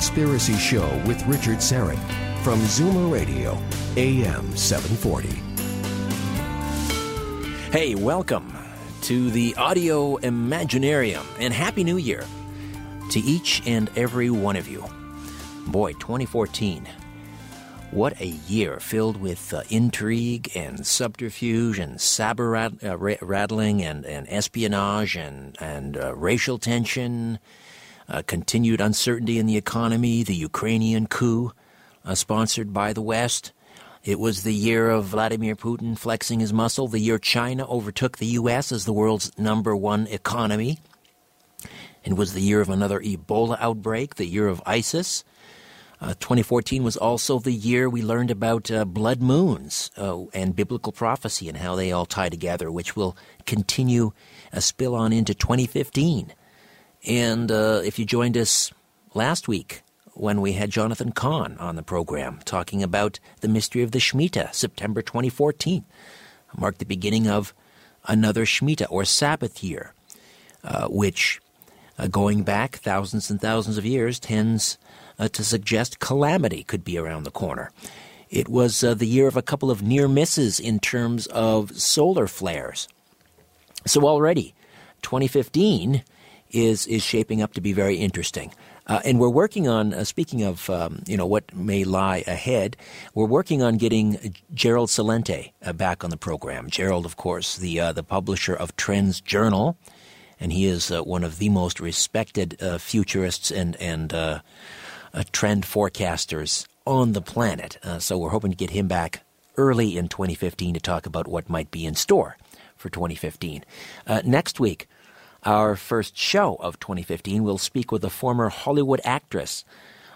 Conspiracy Show with Richard Syrett from Zoomer Radio, AM 740. Hey, welcome to the Audio Imaginarium and Happy New Year to each and every one of you. Boy, 2014. What a year filled with uh, intrigue and subterfuge and saber rat- uh, ra- rattling and, and espionage and, and uh, racial tension, uh, continued uncertainty in the economy, the Ukrainian coup uh, sponsored by the West. It was the year of Vladimir Putin flexing his muscle, the year China overtook the U.S. as the world's number one economy. It was the year of another Ebola outbreak, the year of ISIS. Uh, 2014 was also the year we learned about uh, blood moons uh, and biblical prophecy and how they all tie together, which will continue a spill on into 2015. And uh, if you joined us last week when we had Jonathan Cahn on the program talking about the mystery of the Shemitah, September 2014, marked the beginning of another Shemitah or Sabbath year, uh, which, uh, going back thousands and thousands of years, tends uh, to suggest calamity could be around the corner. It was uh, the year of a couple of near misses in terms of solar flares. So already, 2015 is is shaping up to be very interesting. Uh, and we're working on, uh, speaking of, um, you know, what may lie ahead, we're working on getting Gerald Celente uh, back on the program. Gerald, of course, the, uh, the publisher of Trends Journal, and he is uh, one of the most respected uh, futurists and, and trend forecasters on the planet. so we're hoping to get him back early in 2015 to talk about what might be in store for 2015. next week, our first show of 2015, we'll speak with a former Hollywood actress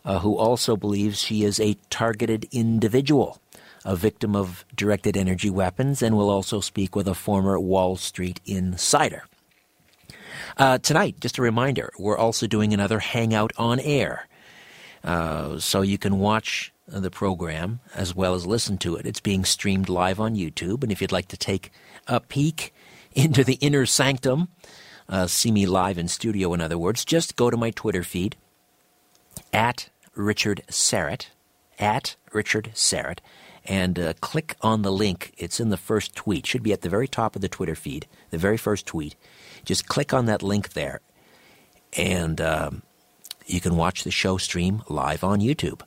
uh, who also believes she is a targeted individual, a victim of directed energy weapons, and we'll also speak with a former Wall Street insider. Uh, tonight, just a reminder, we're also doing another Hangout on air. Uh, so you can watch the program as well as listen to it. It's being streamed live on YouTube, and if you'd like to take a peek into the inner sanctum, uh, see me live in studio, in other words, just go to my Twitter feed at Richard Syrett, at Richard Syrett, and uh, click on the link. It's in the first tweet. Should be at the very top of the Twitter feed, the very first tweet. Just click on that link there, and um, you can watch the show stream live on YouTube.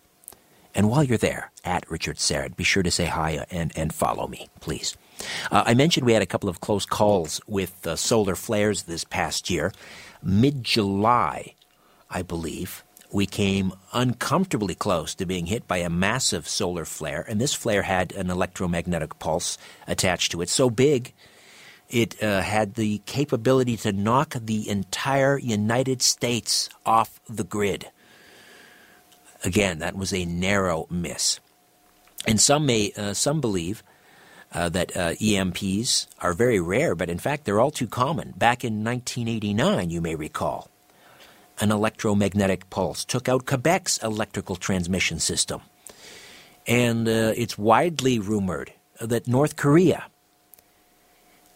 And while you're there, at Richard Syrett, be sure to say hi and, and follow me, please. Uh, I mentioned we had a couple of close calls with uh, solar flares this past year. Mid July, I believe, we came uncomfortably close to being hit by a massive solar flare, and this flare had an electromagnetic pulse attached to it so big it uh, had the capability to knock the entire United States off the grid. Again, that was a narrow miss. And some may, uh, some believe uh, that uh, EMPs are very rare, but in fact they're all too common. Back in 1989, you may recall, an electromagnetic pulse took out Quebec's electrical transmission system. And uh, it's widely rumored that North Korea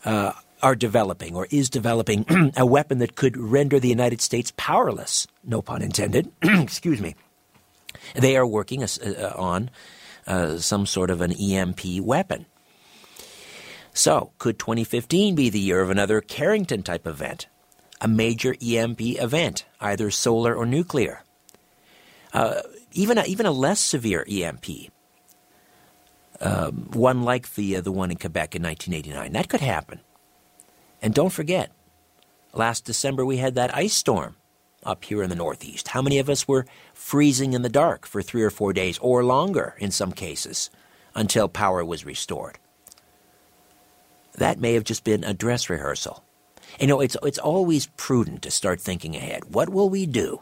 uh, are developing or is developing a weapon that could render the United States powerless. No pun intended. Excuse me. They are working uh, on uh, some sort of an EMP weapon. So, could 2015 be the year of another Carrington type event? A major EMP event, either solar or nuclear? Uh, even, a, even a less severe EMP, um, one like the, uh, the one in Quebec in 1989. That could happen. And don't forget, last December we had that ice storm up here in the Northeast. How many of us were freezing in the dark for three or four days, or longer in some cases, until power was restored? That may have just been a dress rehearsal. You know, it's, it's always prudent to start thinking ahead. What will we do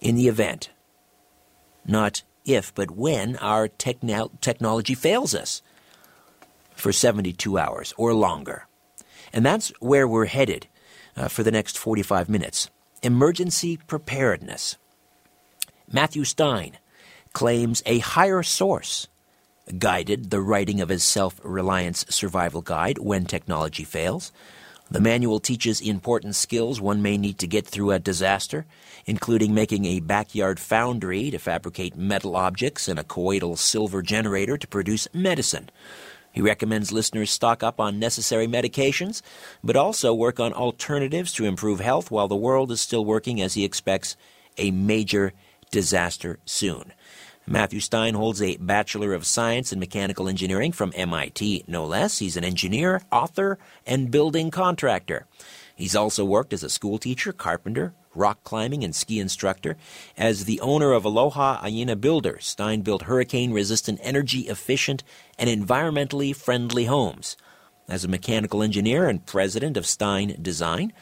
in the event? Not if, but when our techno- technology fails us for 72 hours or longer. And that's where we're headed uh, for the next 45 minutes emergency preparedness. Matthew Stein claims a higher source guided the writing of his self reliance survival guide when technology fails. The manual teaches important skills one may need to get through a disaster, including making a backyard foundry to fabricate metal objects and a colloidal silver generator to produce medicine. He recommends listeners stock up on necessary medications, but also work on alternatives to improve health while the world is still working as he expects a major disaster soon. Matthew Stein holds a Bachelor of Science in Mechanical Engineering from MIT, no less. He's an engineer, author, and building contractor. He's also worked as a school teacher, carpenter, rock climbing, and ski instructor. As the owner of Aloha Aina Builder, Stein built hurricane resistant, energy efficient, and environmentally friendly homes. As a mechanical engineer and president of Stein Design,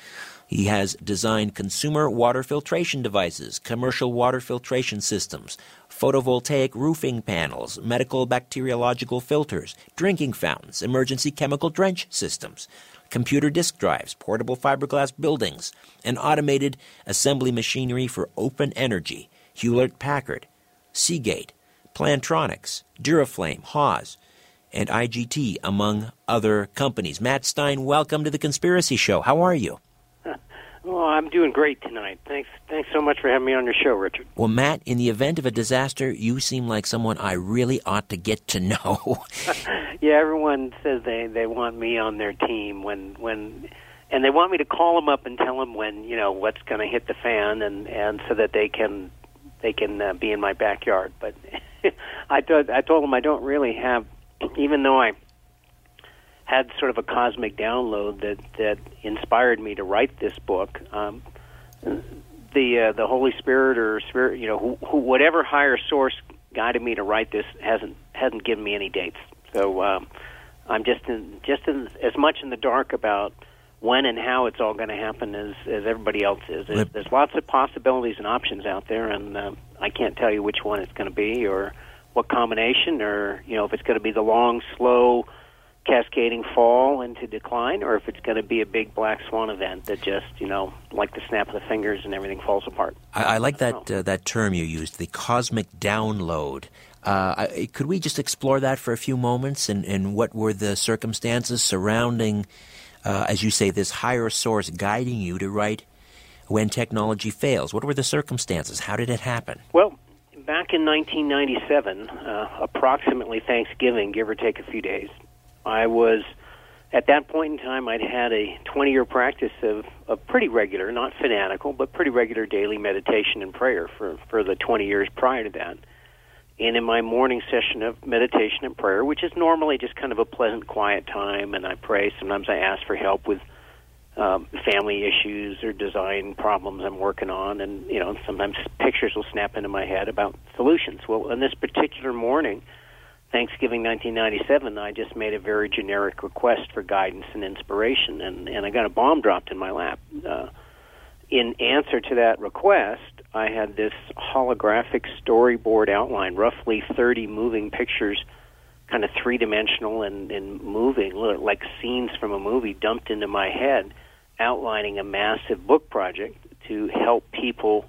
he has designed consumer water filtration devices, commercial water filtration systems, photovoltaic roofing panels, medical bacteriological filters, drinking fountains, emergency chemical drench systems, computer disk drives, portable fiberglass buildings, and automated assembly machinery for open energy, Hewlett Packard, Seagate, Plantronics, Duraflame, Haws, and IGT, among other companies. Matt Stein, welcome to the Conspiracy Show. How are you? Oh, I'm doing great tonight. Thanks, thanks so much for having me on your show, Richard. Well, Matt, in the event of a disaster, you seem like someone I really ought to get to know. yeah, everyone says they they want me on their team when when, and they want me to call them up and tell them when you know what's going to hit the fan, and and so that they can they can uh, be in my backyard. But I told I told them I don't really have, even though I had sort of a cosmic download that that inspired me to write this book. Um, the uh, the Holy Spirit or Spirit, you know, who, who, whatever higher source guided me to write this hasn't hasn't given me any dates. So um, I'm just in, just in, as much in the dark about when and how it's all going to happen as as everybody else is. There's, there's lots of possibilities and options out there, and uh, I can't tell you which one it's going to be or what combination, or you know, if it's going to be the long, slow cascading fall into decline or if it's going to be a big black swan event that just you know like the snap of the fingers and everything falls apart. I, I like that uh, that term you used the cosmic download. Uh, I, could we just explore that for a few moments and, and what were the circumstances surrounding uh, as you say this higher source guiding you to write when technology fails? What were the circumstances? How did it happen? Well back in 1997 uh, approximately thanksgiving give or take a few days I was at that point in time I'd had a 20 year practice of, of pretty regular, not fanatical, but pretty regular daily meditation and prayer for, for the 20 years prior to that. And in my morning session of meditation and prayer, which is normally just kind of a pleasant, quiet time, and I pray. Sometimes I ask for help with um, family issues or design problems I'm working on, and you know sometimes pictures will snap into my head about solutions. Well, on this particular morning, Thanksgiving 1997, I just made a very generic request for guidance and inspiration, and, and I got a bomb dropped in my lap. Uh, in answer to that request, I had this holographic storyboard outline, roughly 30 moving pictures, kind of three dimensional and, and moving, like scenes from a movie, dumped into my head, outlining a massive book project to help people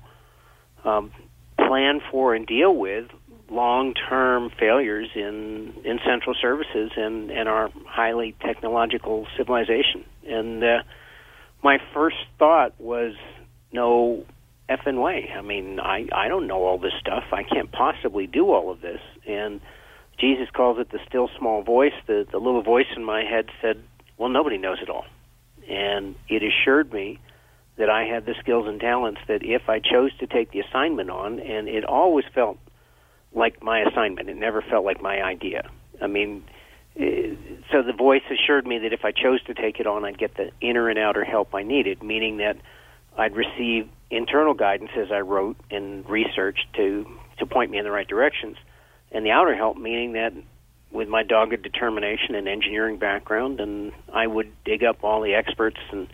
um, plan for and deal with long-term failures in in central services and and our highly technological civilization. And uh, my first thought was, no effing way. I mean, I I don't know all this stuff. I can't possibly do all of this. And Jesus calls it the still small voice. The the little voice in my head said, "Well, nobody knows it all," and it assured me that I had the skills and talents that if I chose to take the assignment on, and it always felt like my assignment. It never felt like my idea. I mean, eh, so the voice assured me that if I chose to take it on, I'd get the inner and outer help I needed, meaning that I'd receive internal guidance as I wrote and researched to to point me in the right directions, and the outer help meaning that with my dogged determination and engineering background, and I would dig up all the experts and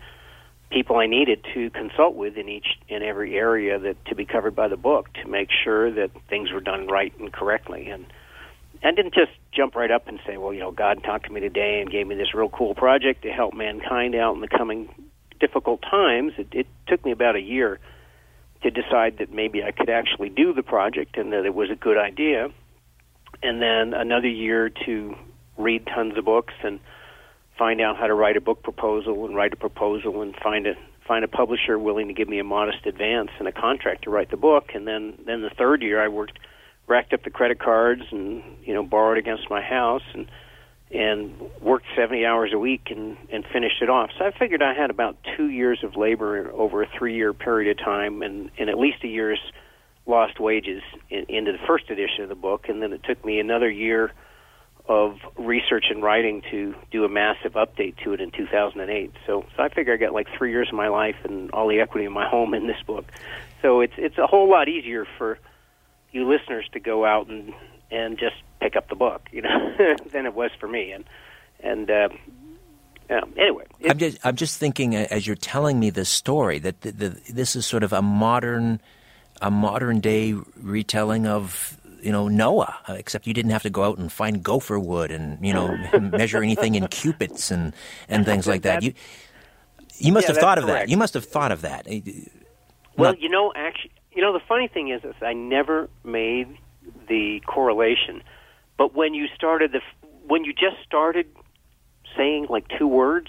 people I needed to consult with in each in every area that to be covered by the book to make sure that things were done right and correctly and I didn't just jump right up and say, well, you know, God talked to me today and gave me this real cool project to help mankind out in the coming difficult times. It, it took me about a year to decide that maybe I could actually do the project and that it was a good idea. And then another year to read tons of books and find out how to write a book proposal and write a proposal and find a find a publisher willing to give me a modest advance and a contract to write the book. And then then the third year I worked racked up the credit cards and you know borrowed against my house and and worked 70 hours a week and and finished it off. So I figured I had about 2 years of labor over a 3 year period of time and and at least a year's lost wages in, into the first edition of the book. And then it took me another year of research and writing to do a massive update to it in 2008. So, so I figure I got like three years of my life and all the equity in my home in this book. So it's it's a whole lot easier for you listeners to go out and and just pick up the book, you know, than it was for me. And and uh, yeah, anyway, I'm just I'm just thinking as you're telling me this story that the, the, this is sort of a modern a modern day retelling of you know Noah, uh, except you didn't have to go out and find gopher wood and you know measure anything in cubits and and things like that. You you must yeah, have thought of correct. that. You must have thought of that. Well, Not- you know, actually, you know, the funny thing is, is I never made the correlation. But when you started the, when you just started saying like two words,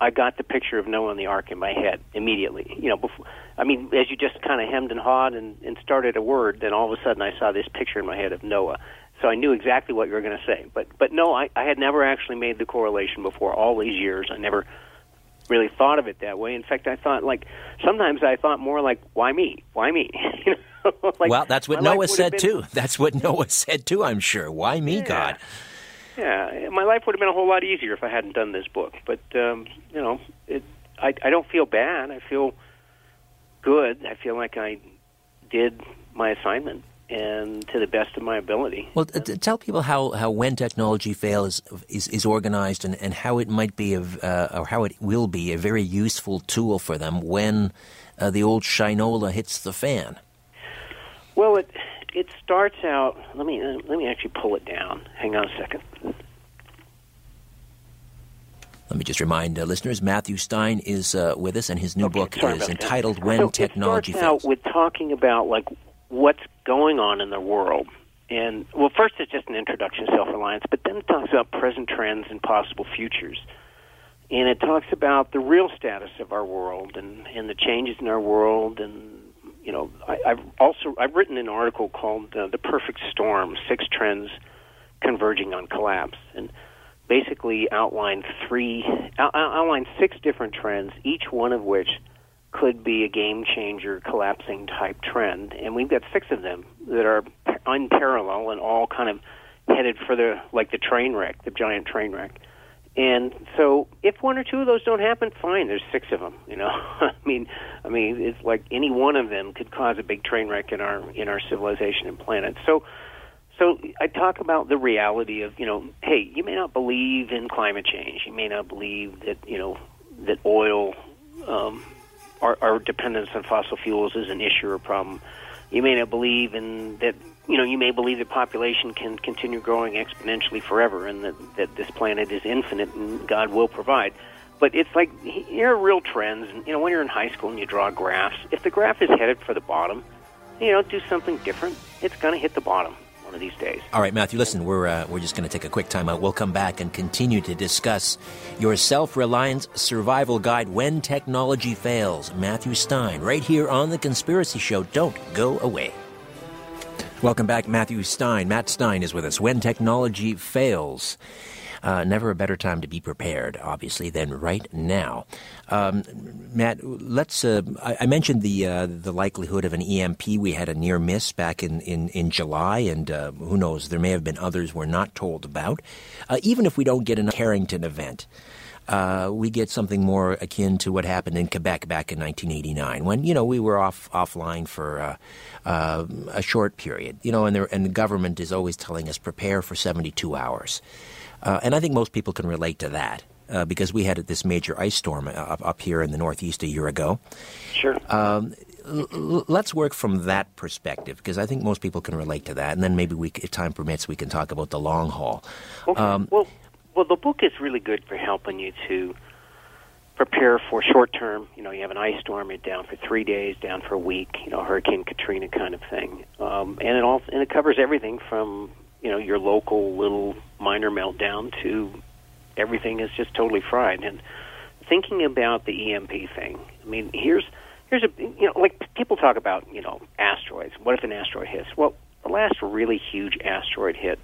I got the picture of Noah and the Ark in my head immediately. You know, before, I mean, as you just kind of hemmed and hawed and, and started a word, then all of a sudden I saw this picture in my head of Noah. So I knew exactly what you were going to say. But but no, I, I had never actually made the correlation before all these years. I never really thought of it that way. In fact, I thought like sometimes I thought more like, why me? Why me? you know, like, well, that's what Noah said been- too. That's what Noah said too. I'm sure. Why me, Yeah. God? Yeah, my life would have been a whole lot easier if I hadn't done this book. But um, you know, it, I I don't feel bad. I feel good. I feel like I did my assignment and to the best of my ability. Well, t- tell people how, how when technology fails is, is organized and, and how it might be, a, uh, or how it will be, a very useful tool for them when uh, the old Shinola hits the fan. Well, it it starts out. Let me uh, let me actually pull it down. Hang on a second. Let me just remind uh, listeners Matthew Stein is uh, with us, and his new Okay, book is about that. entitled When so Technology it starts Fails. out with talking about like what's going on in the world, and well, first it's just an introduction to self-reliance, but then it talks about present trends and possible futures, and it talks about the real status of our world and and the changes in our world, and you know, I, I've also I've written an article called uh, "The Perfect Storm: Six Trends Converging on Collapse," and basically outlined three out, outlined six different trends, each one of which could be a game changer, collapsing type trend, and we've got six of them that are unparalleled and all kind of headed for the like the train wreck, the giant train wreck. And so, if one or two of those don't happen, fine. There's six of them. You know, I mean, I mean, it's like any one of them could cause a big train wreck in our in our civilization and planet. So, so I talk about the reality of you know, hey, you may not believe in climate change. You may not believe that you know that oil, um, our, our dependence on fossil fuels is an issue or problem. You may not believe in that. You know, you may believe that population can continue growing exponentially forever, and that that this planet is infinite and God will provide. But it's like here are real trends. You know, when you're in high school and you draw graphs, if the graph is headed for the bottom, you know, do something different, it's going to hit the bottom one of these days. All right, Matthew, listen, we're, uh, we're just going to take a quick time out. We'll come back and continue to discuss your self reliance survival guide when technology fails. Matthew Stein, right here on The Conspiracy Show. Don't go away. Welcome back, Matthew Stein. Matt Stein is with us. When technology fails. Uh, never a better time to be prepared, obviously, than right now. Um, Matt, let's. Uh, I, I, mentioned the uh, the likelihood of an EMP. We had a near miss back in in, in July, and uh, who knows? There may have been others we're not told about. Uh, even if we don't get a Carrington event. Uh, we get something more akin to what happened in Quebec back in 1989, when you know we were off offline for uh, uh, a short period. You know, and, there, and the government is always telling us prepare for 72 hours. Uh, and I think most people can relate to that. Uh, because we had this major ice storm up, up here in the Northeast a year ago. Sure. Um, l- let's work from that perspective because I think most people can relate to that, and then maybe we, if time permits, we can talk about the long haul. Okay. Um, well, well, the book is really good for helping you to prepare for short term. You know, you have an ice storm, it's down for three days, down for a week. You know, Hurricane Katrina kind of thing, um, and it all and it covers everything from you know your local little minor meltdown to everything is just totally fried. And thinking about the EMP thing, I mean, here's here's a you know like people talk about you know asteroids. What if an asteroid hits? Well, the last really huge asteroid hit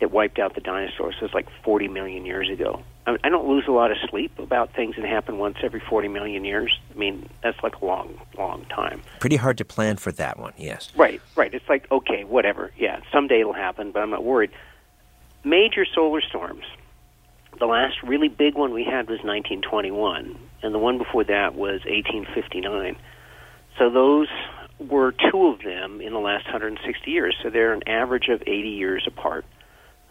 that wiped out the dinosaurs was like 40 million years ago. I, I don't lose a lot of sleep about things that happen once every 40 million years. I mean, that's like a long, long time. Pretty hard to plan for that one, yes. Right, right. It's like, okay, whatever. Yeah, someday it'll happen, but I'm not worried. Major solar storms. The last really big one we had was 1921, and the one before that was 1859. So those were two of them in the last 160 years. So they're an average of 80 years apart.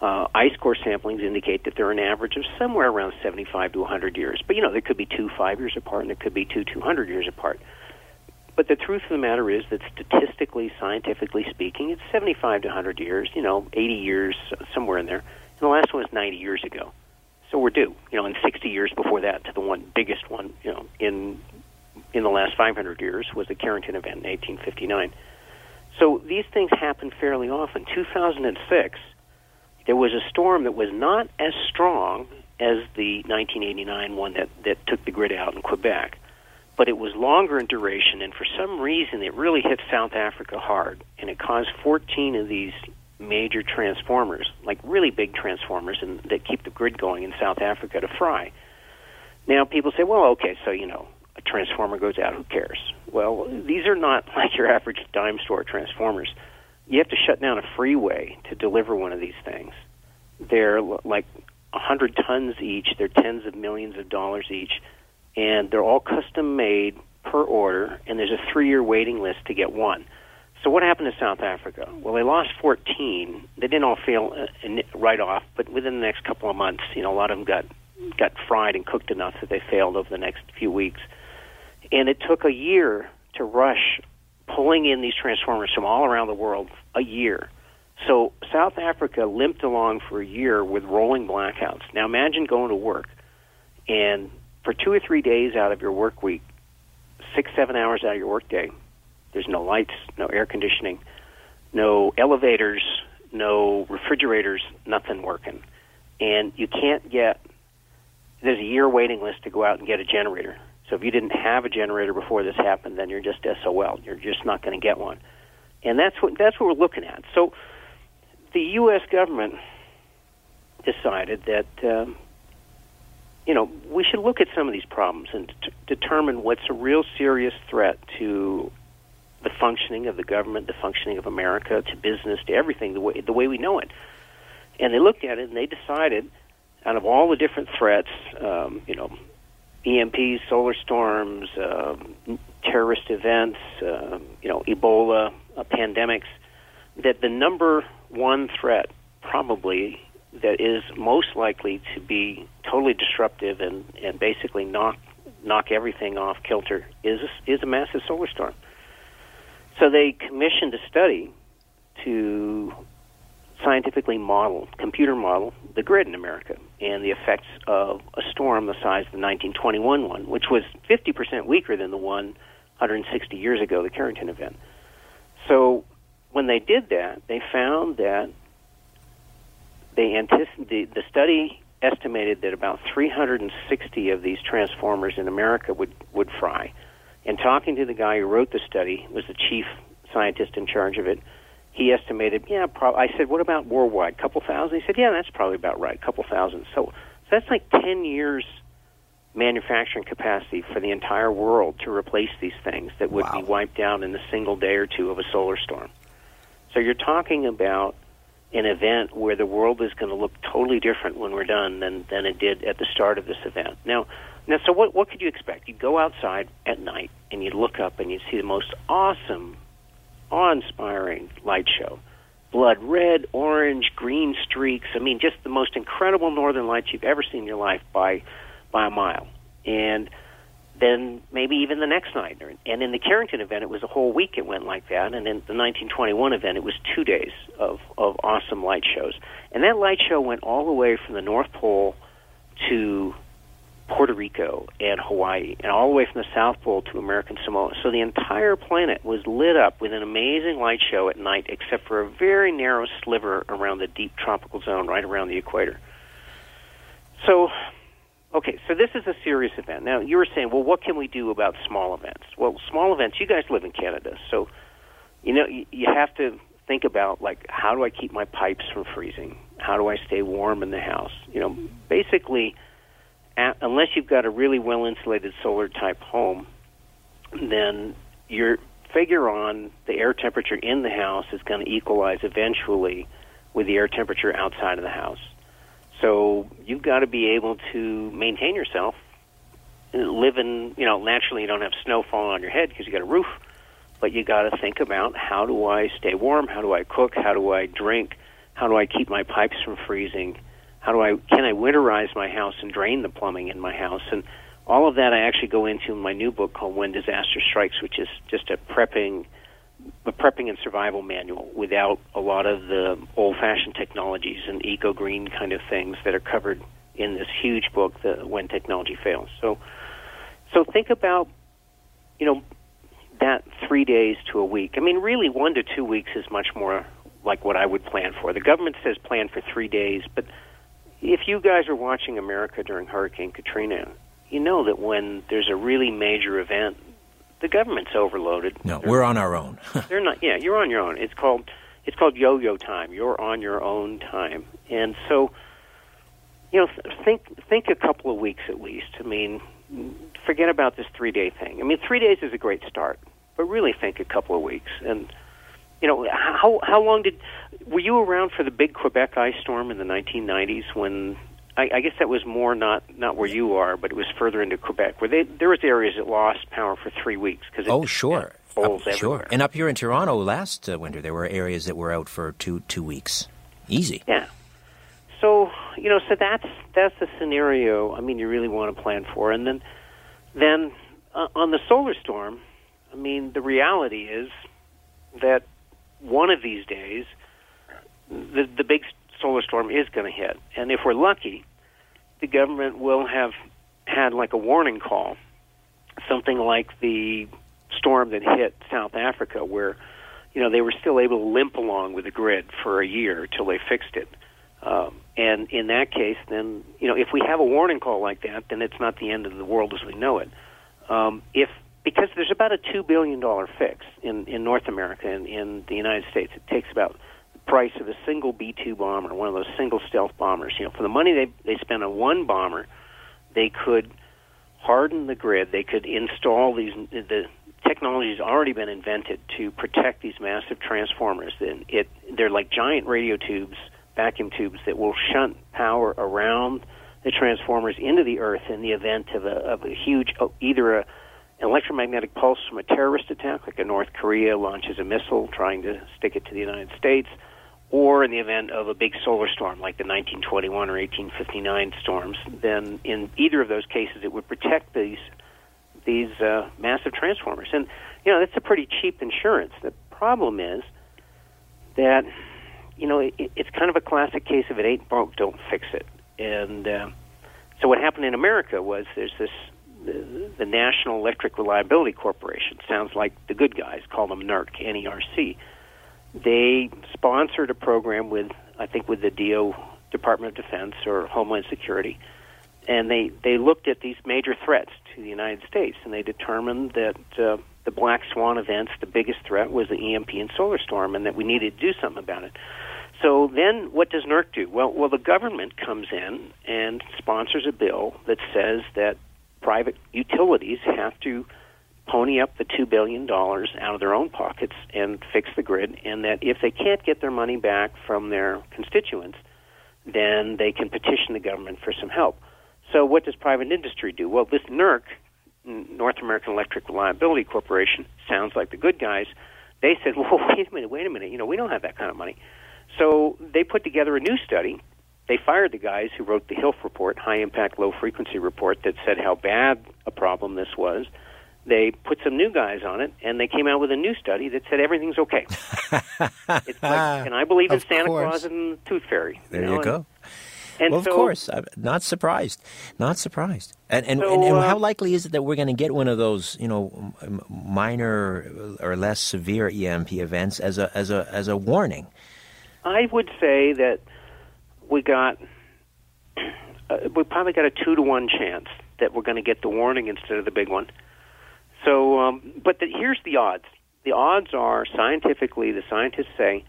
Uh, ice core samplings indicate that they're an average of somewhere around 75 to 100 years. But you know, there could be two five years apart, and there could be two 200 years apart. But the truth of the matter is that statistically, scientifically speaking, it's 75 to 100 years. You know, 80 years somewhere in there. And the last one was 90 years ago. So we're due. You know, and 60 years before that to the one biggest one. You know, in in the last 500 years was the Carrington event in 1859. So these things happen fairly often. 2006 there was a storm that was not as strong as the 1989 one that, that took the grid out in Quebec, but it was longer in duration, and for some reason it really hit South Africa hard, and it caused 14 of these major transformers, like really big transformers, and that keep the grid going in South Africa to fry. Now people say, well, okay, so you know, a transformer goes out, who cares? Well, these are not like your average dime store transformers you have to shut down a freeway to deliver one of these things. They're like a hundred tons each. They're tens of millions of dollars each, and they're all custom made per order. And there's a three-year waiting list to get one. So what happened to South Africa? Well, they lost 14. They didn't all fail uh, right off, but within the next couple of months, you know, a lot of them got got fried and cooked enough that they failed over the next few weeks. And it took a year to rush pulling in these transformers from all around the world a year. So South Africa limped along for a year with rolling blackouts. Now imagine going to work and for two or three days out of your work week, six, seven hours out of your work day, there's no lights, no air conditioning, no elevators, no refrigerators, nothing working. And you can't get, there's a year waiting list to go out and get a generator. So if you didn't have a generator before this happened, then you're just SOL. You're just not going to get one, and that's what that's what we're looking at. So the U.S. government decided that um, you know we should look at some of these problems and t- determine what's a real serious threat to the functioning of the government, the functioning of America, to business, to everything the way the way we know it. And they looked at it and they decided, out of all the different threats, um, you know, EMPs, solar storms, uh, terrorist events, uh, you know, Ebola, uh, pandemics, that the number one threat probably that is most likely to be totally disruptive and, and basically knock knock everything off kilter is is a massive solar storm. So they commissioned a study to scientifically model, computer model, the grid in America and the effects of a storm the size of the 1921 one, which was 50% weaker than the one 160 years ago, the Carrington event. So when they did that, they found that they anticip- the, the study estimated that about 360 of these transformers in America would, would fry. And talking to the guy who wrote the study, was the chief scientist in charge of it, he estimated, yeah, pro- I said, what about worldwide? Couple thousand? He said, yeah, that's probably about right, a couple thousand. So, so that's like 10 years manufacturing capacity for the entire world to replace these things that would Wow. be wiped out in a single day or two of a solar storm. So you're talking about an event where the world is going to look totally different when we're done than, than it did at the start of this event. Now, now, so what what could you expect? You'd go outside at night and you'd look up and you'd see the most awesome, awe-inspiring light show. Blood red, orange, green streaks. I mean, just the most incredible northern lights you've ever seen in your life by by a mile. And then maybe even the next night. And in the Carrington event, it was a whole week it went like that. And in the 1921 event, it was two days of, of awesome light shows. And that light show went all the way from the North Pole to Puerto Rico and Hawaii, and all the way from the South Pole to American Samoa. So the entire planet was lit up with an amazing light show at night, except for a very narrow sliver around the deep tropical zone right around the equator. So Okay, so this is a serious event. Now, you were saying, well, what can we do about small events? Well, small events, you guys live in Canada, so you know you, have to think about like how do I keep my pipes from freezing? How do I stay warm in the house? You know, basically unless you've got a really well insulated solar type home, then your figure on the air temperature in the house is going to equalize eventually with the air temperature outside of the house. So you've got to be able to maintain yourself, live in, you know, naturally you don't have snow falling on your head because you got a roof, but you got to think about how do I stay warm? How do I cook? How do I drink? How do I keep my pipes from freezing? How do I can I winterize my house and drain the plumbing in my house? And all of that I actually go into in my new book called When Disaster Strikes, which is just a prepping a prepping and survival manual without a lot of the old-fashioned technologies and eco-green kind of things that are covered in this huge book, the When Technology Fails. So, so think about, you know, that three days to a week. I mean, really, one to two weeks is much more like what I would plan for. The government says plan for three days, but if you guys are watching America during Hurricane Katrina, you know that when there's a really major event, the government's overloaded. No, They're- we're on our own. they're not. Yeah, you're on your own. It's called it's called yo-yo time. You're on your own time, and so you know, think think a couple of weeks at least. I mean, forget about this three day thing. I mean, three days is a great start, but really think a couple of weeks. And you know, how how long did were you around for the big Quebec ice storm in the 1990s when? I, I guess that was more not not where you are, but it was further into Quebec, where they there was areas that lost power for three weeks because oh, sure. Up- sure. And up here in Toronto last uh, winter, there were areas that were out for two two weeks. Easy. Yeah. So you know, so that's that's the scenario. I mean, you really want to plan for, and then then uh, on the solar storm, I mean, the reality is that one of these days, the the big solar storm is going to hit, and if we're lucky, the government will have had like a warning call, something like the storm that hit South Africa, where you know they were still able to limp along with the grid for a year till they fixed it. Um, and in that case, then you know if we have a warning call like that, then it's not the end of the world as we know it. Um, if because there's about a two billion dollar fix in in North America and in the United States, it takes about price of a single B two bomber, one of those single stealth bombers. You know, for the money they they spend on one bomber, they could harden the grid. They could install these the technology has already been invented to protect these massive transformers. And it they're like giant radio tubes, vacuum tubes that will shunt power around the transformers into the earth in the event of a of a huge oh, either a electromagnetic pulse from a terrorist attack, like a North Korea launches a missile trying to stick it to the United States, or in the event of a big solar storm like the 1921 or 1859 storms, then in either of those cases it would protect these these uh, massive transformers. And you know that's a pretty cheap insurance. The problem is that you know it, it's kind of a classic case of it ain't broke, don't fix it. And uh, so what happened in America was there's this the, the National Electric Reliability Corporation. Sounds like the good guys. Call them NERC, N-E-R-C. They sponsored a program with, I think, with the DO Department of Defense or Homeland Security, and they they looked at these major threats to the United States, and they determined that uh, the black swan events, the biggest threat was the EMP and solar storm, and that we needed to do something about it. So then, what does NERC do? Well, well, the government comes in and sponsors a bill that says that private utilities have to pony up the two billion dollars out of their own pockets and fix the grid, and that if they can't get their money back from their constituents, then they can petition the government for some help. So, what does private industry do? Well, this NERC, North American Electric Reliability Corporation, sounds like the good guys. They said, "Well, wait a minute, wait a minute. You know, we don't have that kind of money." So they put together a new study. They fired the guys who wrote the HILF report, High Impact Low Frequency report, that said how bad a problem this was. They put some new guys on it, and they came out with a new study that said everything's okay. it's like, and I believe in Of Santa course. Claus and the Tooth Fairy. There know, you go. And well, of course, I'm not surprised. Not surprised. And and, So, and, and uh, how likely is it that we're going to get one of those, you know, minor or less severe EMP events as a as a as a warning? I would say that we got uh, we probably got a two to one chance that we're going to get the warning instead of the big one. So, um, but the, here's the odds. The odds are scientifically, the scientists say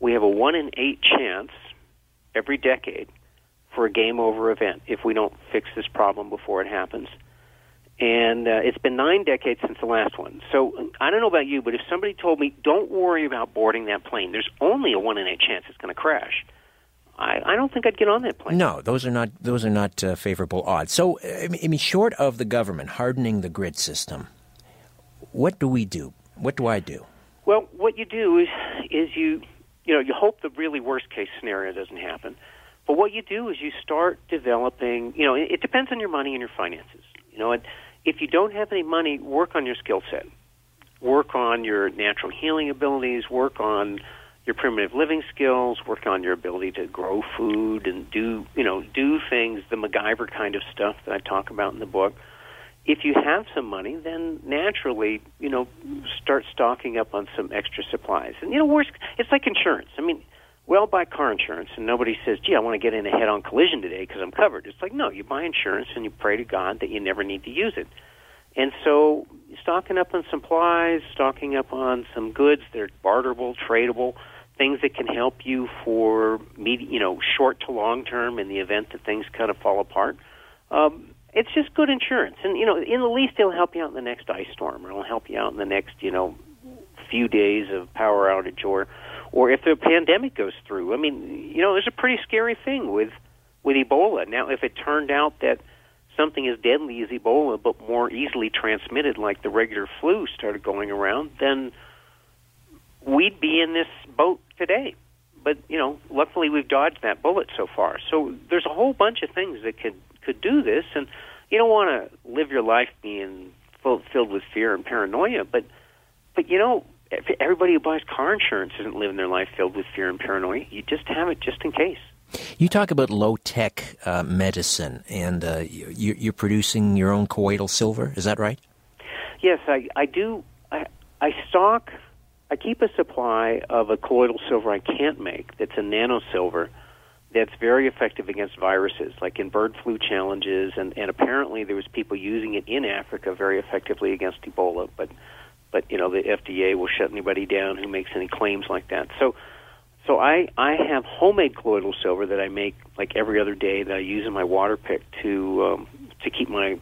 we have a one in eight chance every decade for a game over event if we don't fix this problem before it happens. And uh, it's been nine decades since the last one. So I don't know about you, but if somebody told me, don't worry about boarding that plane, there's only a one in eight chance it's going to crash. I, I don't think I'd get on that plane. No, those are not those are not uh, favorable odds. So, I mean, I mean, short of the government hardening the grid system, what do we do? What do I do? Well, what you do is is you you know you hope the really worst case scenario doesn't happen, but what you do is you start developing. You know, it, it depends on your money and your finances. You know, and if you don't have any money, work on your skill set, work on your natural healing abilities, work on your primitive living skills, work on your ability to grow food and do you know do things the MacGyver kind of stuff that I talk about in the book if you have some money, then naturally, you know, start stocking up on some extra supplies. And you know, worse, it's like insurance. I mean, we all buy car insurance, and nobody says, "Gee, I want to get in a head-on collision today because I'm covered." It's like, no, you buy insurance and you pray to God that you never need to use it. And so, stocking up on supplies, stocking up on some goods that are barterable, tradable, things that can help you for, medi- you know, short to long term in the event that things kind of fall apart. Um, it's just good insurance, and you know, in the least, it'll help you out in the next ice storm, or it'll help you out in the next, you know, few days of power outage, or, or if the pandemic goes through. I mean, you know, there's a pretty scary thing with with Ebola. Now, if it turned out that something as deadly as Ebola, but more easily transmitted, like the regular flu, started going around, then we'd be in this boat today. But you know, luckily we've dodged that bullet so far. So there's a whole bunch of things that could could do this, and you don't want to live your life being full, filled with fear and paranoia. But but you know, everybody who buys car insurance isn't living their life filled with fear and paranoia. You just have it just in case. You talk about low tech uh, medicine, and uh, you, you're producing your own colloidal silver. Is that right? Yes, I, I do. I, I stock. I keep a supply of a colloidal silver I can't make. That's a nano silver. That's very effective against viruses, like in bird flu challenges, and, and apparently there was people using it in Africa very effectively against Ebola. But, but you know the FDA will shut anybody down who makes any claims like that. So, so I I have homemade colloidal silver that I make like every other day that I use in my water pick to um, to keep my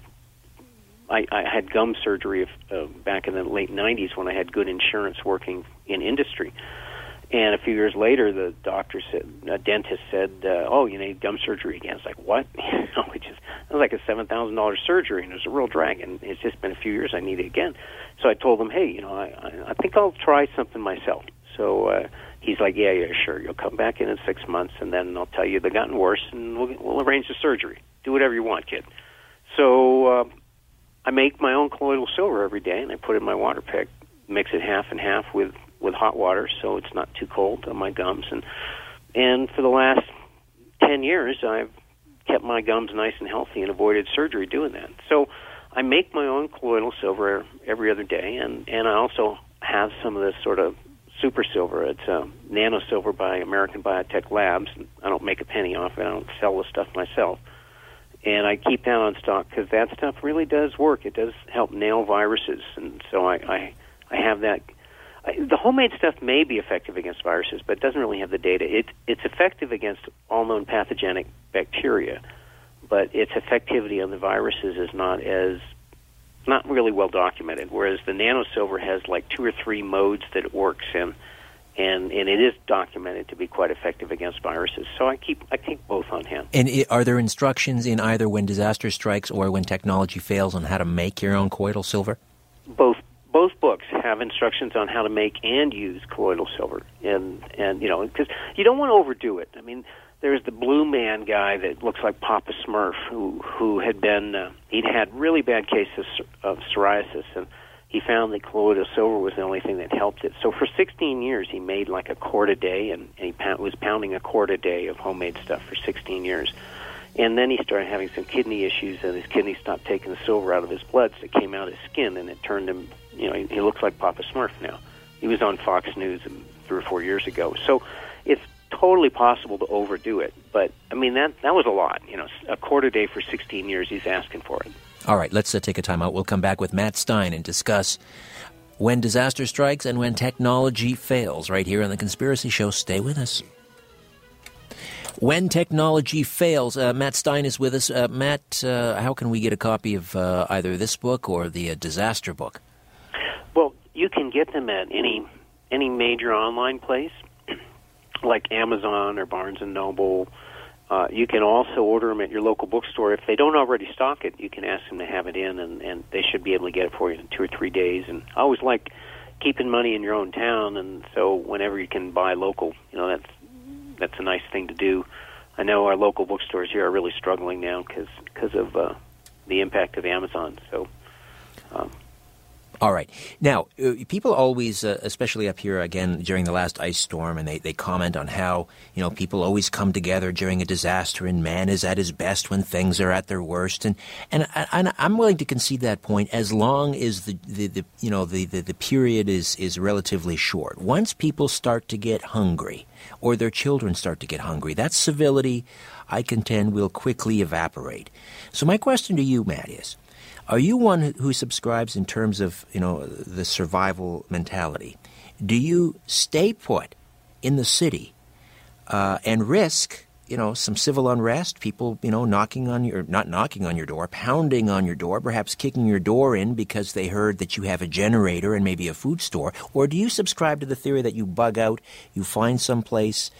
I, I had gum surgery uh, back in the late 90s when I had good insurance working in industry. And a few years later, the doctor said, a dentist said, uh, "Oh, you need gum surgery again." It's like what? you know, was like a seven thousand dollars surgery, and it was a real drag. And it's just been a few years. I need it again. So I told him, "Hey, you know, I I, I think I'll try something myself." So uh, he's like, "Yeah, yeah, sure. You'll come back in in six months, and then I'll tell you they've gotten worse, and we'll we'll arrange the surgery. Do whatever you want, kid." So. Uh, I make my own colloidal silver every day, and I put it in my water pick. Mix it half and half with with hot water, so it's not too cold on my gums. And and for the last ten years, I've kept my gums nice and healthy and avoided surgery doing that. So I make my own colloidal silver every other day, and and I also have some of this sort of super silver. It's uh, nano silver by American Biotech Labs. I don't make a penny off it. I don't sell the stuff myself, and I keep that on stock because that stuff really does work. It does help nail viruses, and so I I, I have that. The homemade stuff may be effective against viruses, but it doesn't really have the data. It it's effective against all known pathogenic bacteria but its effectivity on the viruses is not as not really well documented. Whereas the nano silver has like two or three modes that it works in, and and it is documented to be quite effective against viruses. So I keep I keep both on hand. And it, are there instructions in either when disaster strikes or when technology fails on how to make your own colloidal silver? Both both books have instructions on how to make and use colloidal silver, and and you know because you don't want to overdo it. I mean there's the blue man guy that looks like Papa Smurf, who who had been uh, he'd had really bad cases of psoriasis, and he found that colloidal silver was the only thing that helped it. So for 16 years, he made like a quart a day, and, he was pounding a quart a day of homemade stuff for 16 years. And then he started having some kidney issues, and his kidneys stopped taking the silver out of his blood, so it came out his skin, and it turned him. You know, he, he looks like Papa Smurf now. He was on Fox News three or four years ago. So it's totally possible to overdo it. But I mean that that was a lot. You know, a quarter day for 16 years. He's asking for it. All right, let's uh, take a time out. We'll come back with Matt Stein and discuss when disaster strikes and when technology fails. Right here on the Conspiracy Show. Stay with us. When technology fails, uh, Matt Stein is with us. Uh, Matt, uh, how can we get a copy of uh, either this book or the uh, disaster book? You can get them at any any major online place like Amazon or Barnes and Noble. Uh, you can also order them at your local bookstore. If they don't already stock it, you can ask them to have it in, and, and they should be able to get it for you in two or three days. And I always like keeping money in your own town, and so whenever you can buy local, you know that's that's a nice thing to do. I know our local bookstores here are really struggling now because because of uh, the impact of Amazon. So um, all right. Now, uh, people always, uh, especially up here again during the last ice storm, and they, they comment on how, you know, people always come together during a disaster and man is at his best when things are at their worst. And, and, and I'm willing to concede that point as long as the, the, the you know, the, the, the period is, is relatively short. Once people start to get hungry or their children start to get hungry, that civility, I contend, will quickly evaporate. So my question to you, Matt, is, are you one who subscribes in terms of you know the survival mentality? Do you stay put in the city uh, and risk you know some civil unrest, people you know knocking on your not knocking on your door, pounding on your door, perhaps kicking your door in because they heard that you have a generator and maybe a food store, or do you subscribe to the theory that you bug out, you find some place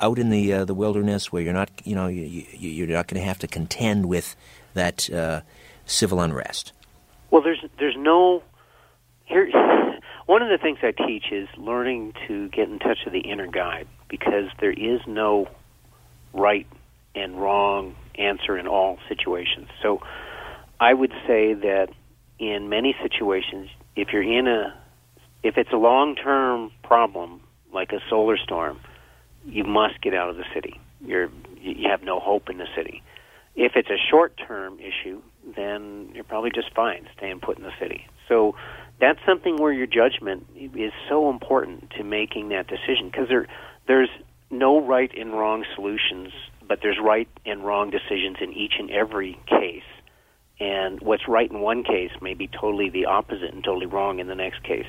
out in the uh, the wilderness where you're not you know you, you, are not going to have to contend with that. Uh, civil unrest? Well, there's there's no here. One of the things I teach is learning to get in touch with the inner guide because there is no right and wrong answer in all situations. So I would say that in many situations, if you're in a if it's a long term problem like a solar storm, you must get out of the city. You're you have no hope in the city. If it's a short term issue, then you're probably just fine staying put in the city. So that's something where your judgment is so important to making that decision because there there's no right and wrong solutions, but there's right and wrong decisions in each and every case. And what's right in one case may be totally the opposite and totally wrong in the next case.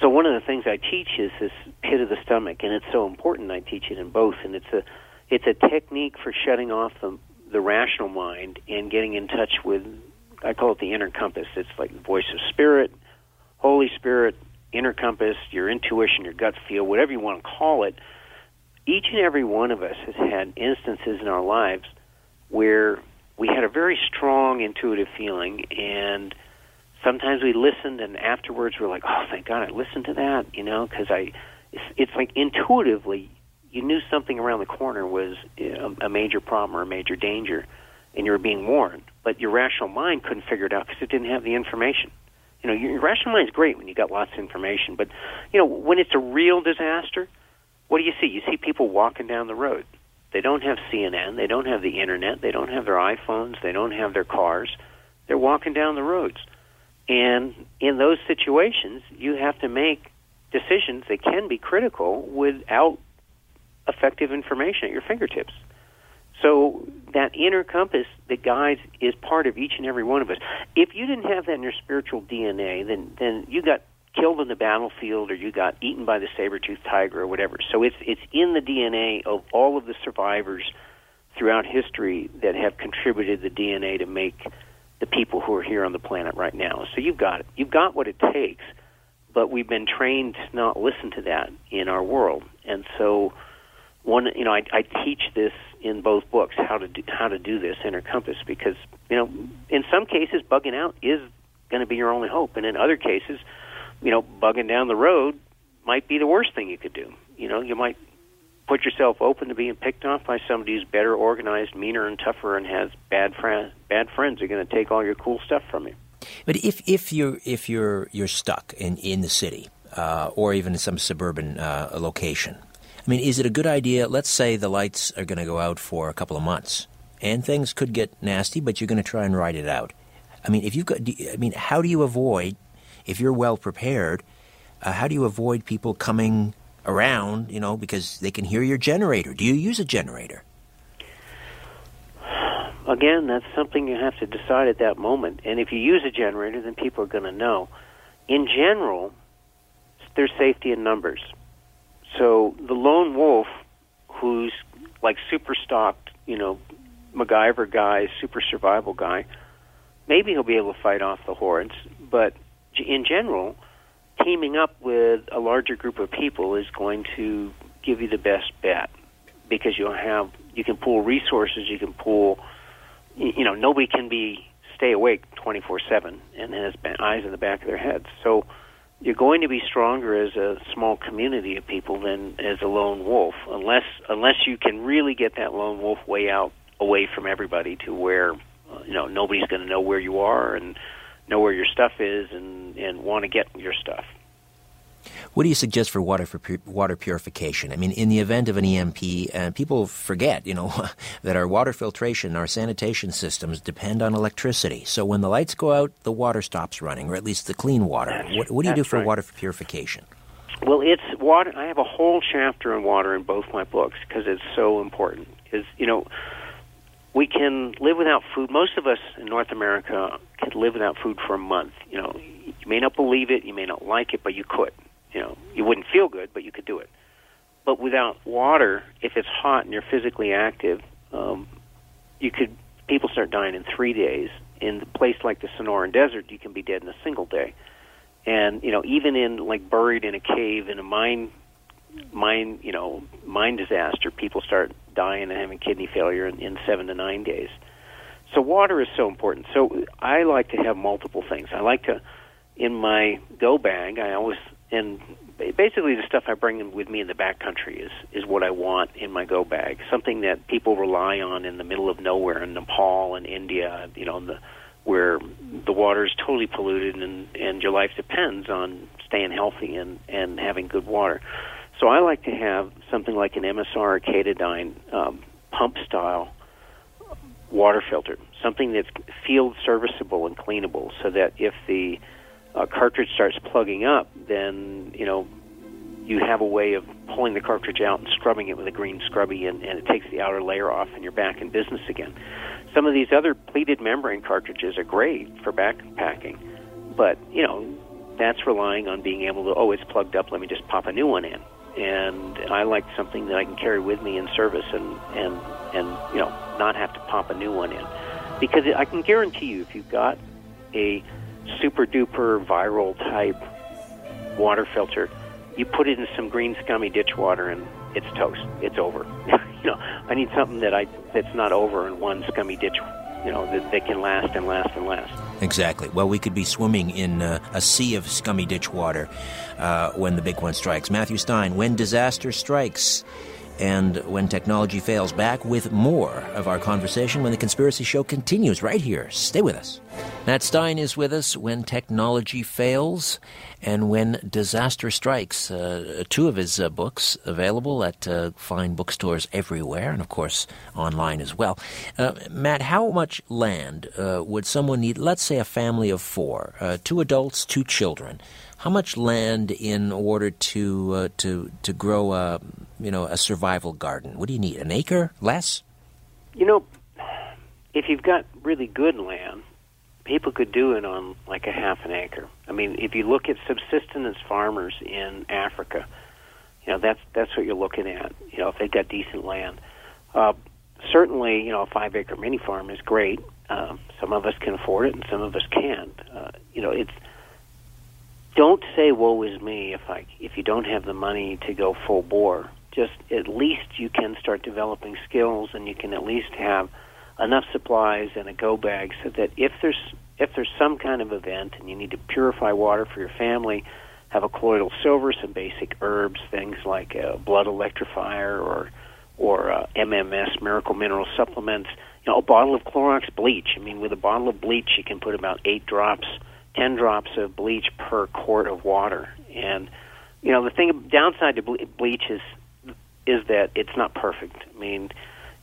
So one of the things I teach is this pit of the stomach, and it's so important. I teach it in both, and it's a it's a technique for shutting off the the rational mind and getting in touch with I call it the inner compass. It's like the voice of spirit, Holy Spirit, inner compass, your intuition, your gut feel, whatever you want to call it. Each and every one of us has had instances in our lives where we had a very strong intuitive feeling and sometimes we listened and afterwards we're like, "Oh, thank God I listened to that," you know, because I it's, it's like intuitively you knew something around the corner was a, major problem or a major danger, and you were being warned. But your rational mind couldn't figure it out because it didn't have the information. You know, your, your rational mind is great when you got lots of information, but you know when it's a real disaster, what do you see? You see people walking down the road. They don't have CNN. They don't have the internet. They don't have their iPhones. They don't have their cars. they're walking down the roads. And in those situations, you have to make decisions that can be critical without effective information at your fingertips. So that inner compass that guides is part of each and every one of us. If you didn't have that in your spiritual DNA, then then you got killed in the battlefield or you got eaten by the saber-toothed tiger or whatever. So it's it's in the DNA of all of the survivors throughout history that have contributed the DNA to make the people who are here on the planet right now. So you've got it. You've got what it takes, but we've been trained to not listen to that in our world. And so one you know I, I teach this in both books how to do, how to do this inner compass because you know in some cases bugging out is going to be your only hope. And in other cases you know bugging down the road might be the worst thing you could do. You know you might put yourself open to being picked off by somebody who's better organized meaner and tougher and has bad friends bad friends are going to take all your cool stuff from you. But if if you're if you're you're stuck in in the city uh, or even in some suburban uh, location I mean, is it a good idea? Let's say the lights are going to go out for a couple of months, and things could get nasty, but you're going to try and ride it out. I mean, if you've got, I mean, how do you avoid, if you're well prepared, uh, how do you avoid people coming around, you know, because they can hear your generator? Do you use a generator? Again, that's something you have to decide at that moment. And if you use a generator, then people are going to know. In general, there's safety in numbers. So the lone wolf, who's like super stocked, you know, MacGyver guy, super survival guy, maybe he'll be able to fight off the hordes. But in general, teaming up with a larger group of people is going to give you the best bet because you'll have you can pool resources, you can pool. You know, nobody can be stay awake 24/7 and has eyes in the back of their heads. So you're going to be stronger as a small community of people than as a lone wolf unless unless you can really get that lone wolf way out away from everybody to where uh, you know nobody's going to know where you are and know where your stuff is and and want to get your stuff what do you suggest for water for pu- water purification? I mean, in the event of an EMP, uh, people forget, you know, that our water filtration, our sanitation systems depend on electricity. So when the lights go out, the water stops running, or at least the clean water. What, what do you do for right. water purification? Well, it's water. I have a whole chapter on water in both my books because it's so important. Is you know, we can live without food. Most of us in North America can live without food for a month. You know, you may not believe it, you may not like it, but you could. You know, you wouldn't feel good, but you could do it. But without water, if it's hot and you're physically active, um, you could. People start dying in three days. In a place like the Sonoran Desert, you can be dead in a single day. And you know, even in like buried in a cave in a mine, mine, you know, mine disaster, people start dying and having kidney failure in, in seven to nine days. So water is so important. So I like to have multiple things. I like to, in my go bag, I always and basically the stuff I bring with me in the backcountry is is what I want in my go bag. Something that people rely on in the middle of nowhere in Nepal and India, you know, in the, where the water is totally polluted and and your life depends on staying healthy and and having good water. So I like to have something like an MSR or Katadyn um, pump style water filter, something that's field serviceable and cleanable, so that if the uh, cartridge starts plugging up, then you know you have a way of pulling the cartridge out and scrubbing it with a green scrubby, and, and it takes the outer layer off, and you're back in business again. Some of these other pleated membrane cartridges are great for backpacking, but you know that's relying on being able to oh it's plugged up, let me just pop a new one in. And I like something that I can carry with me in service and and and you know not have to pop a new one in, because I can guarantee you if you've got a super duper viral type water filter, you put it in some green scummy ditch water and it's toast. It's over. you know, I need something that I that's not over in one scummy ditch. You know, that, that can last and last and last. Exactly. Well, we could be swimming in uh, a sea of scummy ditch water uh, when the big one strikes. Matthew Stein, when disaster strikes. And when technology fails, back with more of our conversation when the Conspiracy Show continues right here. Stay with us. Matt Stein is with us when technology fails and when disaster strikes. Uh, two of his uh, books available at uh, fine bookstores everywhere and, of course, online as well. Uh, Matt, how much land uh, would someone need? Let's say a family of four, uh, two adults, two children. How much land in order to to to grow a you know a survival garden? What do you need? An acre? Less? You know, if you've got really good land, people could do it on like a half an acre. I mean, if you look at subsistence farmers in Africa, you know that's that's what you're looking at. You know, if they've got decent land. Uh, certainly, you know, a five acre mini farm is great. Uh, some of us can afford it, and some of us can't. Uh, you know, it's don't say "woe is me" if I if you don't have the money to go full bore. Just at least you can start developing skills, and you can at least have enough supplies and a go bag so that if there's if there's some kind of event and you need to purify water for your family, have a colloidal silver, some basic herbs, things like a blood electrifier or or uh, MMS miracle mineral supplements. You know, a bottle of Clorox bleach. I mean, with a bottle of bleach, you can put about eight drops, ten drops of bleach per quart of water. And you know, the thing downside to bleach is is that it's not perfect. I mean,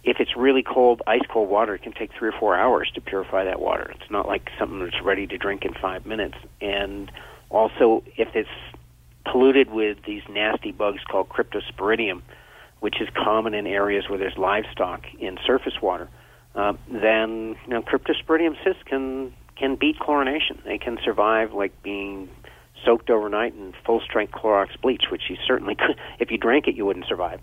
if it's really cold, ice cold water, it can take three or four hours to purify that water. It's not like something that's ready to drink in five minutes. And also, if it's polluted with these nasty bugs called cryptosporidium, which is common in areas where there's livestock in surface water, uh, then you know, cryptosporidium cysts can can beat chlorination. They can survive like being soaked overnight in full strength Clorox bleach, which you certainly could. If you drank it, you wouldn't survive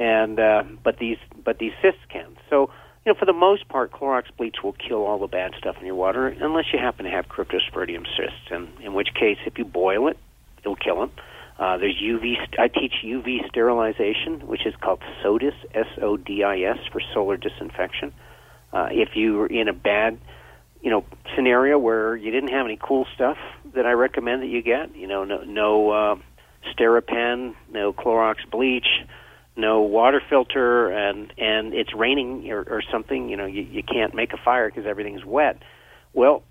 and uh, but these but these cysts can. So you know, for the most part, Clorox bleach will kill all the bad stuff in your water, unless you happen to have cryptosporidium cysts, and in which case, if you boil it, it'll kill them. Uh, there's UV. I teach UV sterilization, which is called SODIS, S-O-D-I-S, for solar disinfection. Uh, if you're in a bad, you know, scenario where you didn't have any cool stuff that I recommend that you get, you know, no, no uh, Steripen, no Clorox bleach, no water filter and and it's raining or, or something you know you, you can't make a fire because everything's wet. Well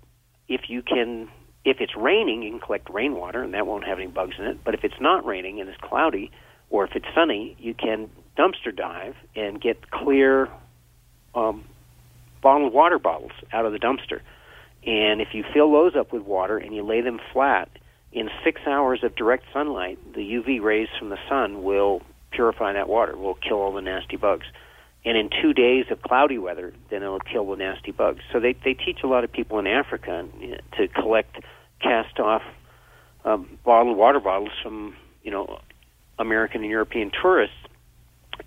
if you can if it's raining you can collect rainwater and that won't have any bugs in it. But if it's not raining and it's cloudy or if it's sunny you can dumpster dive and get clear um, bottled water bottles out of the dumpster and if you fill those up with water and you lay them flat in six hours of direct sunlight the uv rays from the sun will purify that water. Will kill all the nasty bugs. And in two days of cloudy weather, then it'll kill the nasty bugs. So they they teach a lot of people in Africa to collect cast off um, bottled water bottles from you know American and European tourists,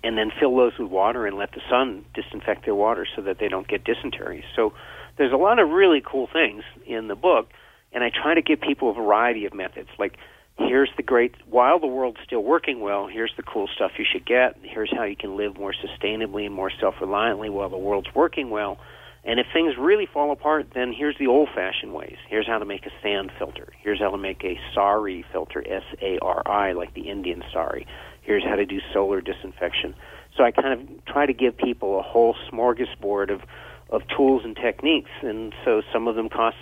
and then fill those with water and let the sun disinfect their water so that they don't get dysentery. So there's a lot of really cool things in the book, and I try to give people a variety of methods. Like here's the great while the world's still working well here's the cool stuff you should get here's how you can live more sustainably and more self-reliantly while the world's working well. And if things really fall apart then here's the old-fashioned ways. Here's how to make a sand filter. Here's how to make a sari filter s a r i like the indian sari here's how to do solar disinfection so i kind of try to give people a whole smorgasbord of of tools and techniques and so some of them cost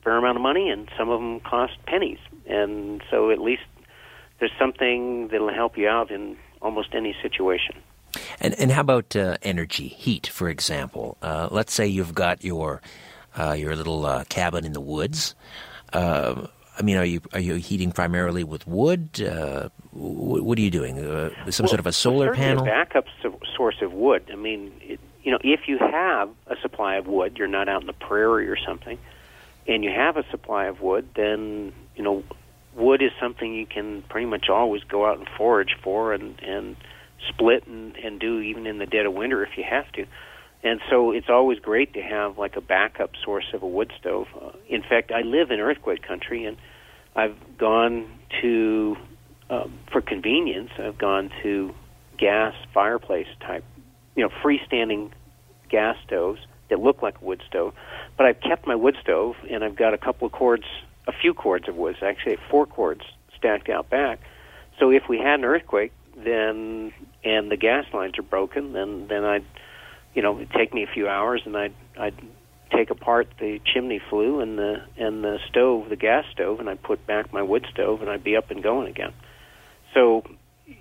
a fair amount of money and some of them cost pennies and so at least there's something that'll help you out in almost any situation. And and how about uh, energy, heat, for example? Uh, let's say you've got your uh, your little uh, cabin in the woods. Uh, I mean, are you are you heating primarily with wood? Uh, what, what, are you doing? some well, sort of a solar panel? A backup source of wood. I mean, it, you know, if you have a supply of wood, you're not out in the prairie or something, and you have a supply of wood, then you know, wood is something you can pretty much always go out and forage for and and split and and do even in the dead of winter if you have to. And so it's always great to have like a backup source of a wood stove. Uh, in fact, I live in earthquake country, and I've gone to um, for convenience. I've gone to gas fireplace type, you know, freestanding gas stoves that look like a wood stove. But I've kept my wood stove, and I've got a couple of cords a few cords of wood, actually four cords stacked out back. So if we had an earthquake, then and the gas lines are broken, then then I'd you know it'd take me a few hours, and I'd I'd take apart the chimney flue and the and the stove, the gas stove, and I'd put back my wood stove, and I'd be up and going again. So,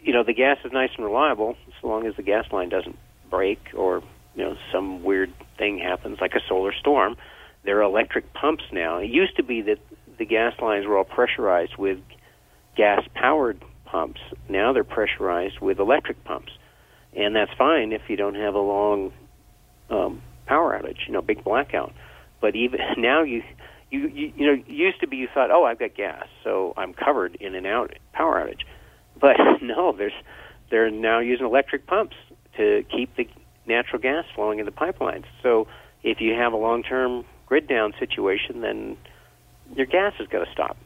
you know, the gas is nice and reliable as long as the gas line doesn't break or you know some weird thing happens like a solar storm. There are electric pumps now. It used to be that the gas lines were all pressurized with gas powered pumps. Now they're pressurized with electric pumps, and that's fine if you don't have a long um, power outage, you know, big blackout. But even now, you you you, you know, used to be you thought, oh, I've got gas, so I'm covered in an out power outage. But no, there's they're now using electric pumps to keep the natural gas flowing in the pipelines. So if you have a long-term grid down situation, then your gas is going to stop.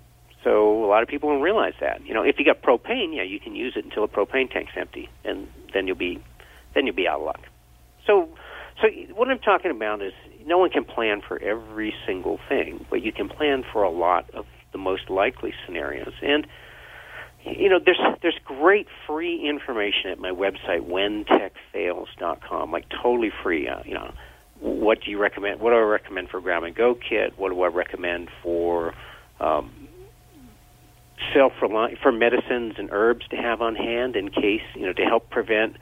So a lot of people don't realize that. You know, if you got propane, yeah, you can use it until the propane tank's empty, and then you'll be then you'll be out of luck. So, so what I'm talking about is no one can plan for every single thing, but you can plan for a lot of the most likely scenarios. And you know, there's there's great free information at my website whentechfails.com, like totally free. Uh, you know, what do you recommend? What do I recommend for grab and go kit? What do I recommend for um, self for medicines and herbs to have on hand in case you know to help prevent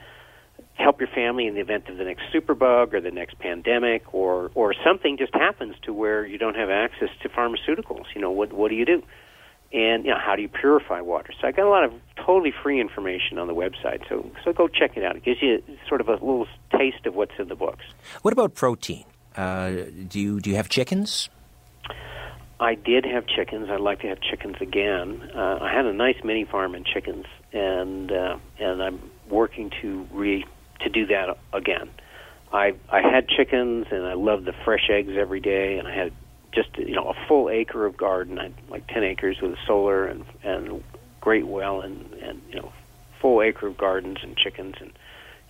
help your family in the event of the next superbug or the next pandemic or or something just happens to where you don't have access to pharmaceuticals. You know what what do you do? And you know how do you purify water? So i got a lot of totally free information on the website. So so go check it out. It gives you sort of a little taste of what's in the books. What about protein? Uh, do you do you have chickens? I did have chickens. I'd like to have chickens again. Uh, I had a nice mini farm in chickens, and uh, and I'm working to re to do that again. I I had chickens, and I loved the fresh eggs every day, and I had just you know a full acre of garden. I like ten acres with solar and and great well, and and you know full acre of gardens and chickens, and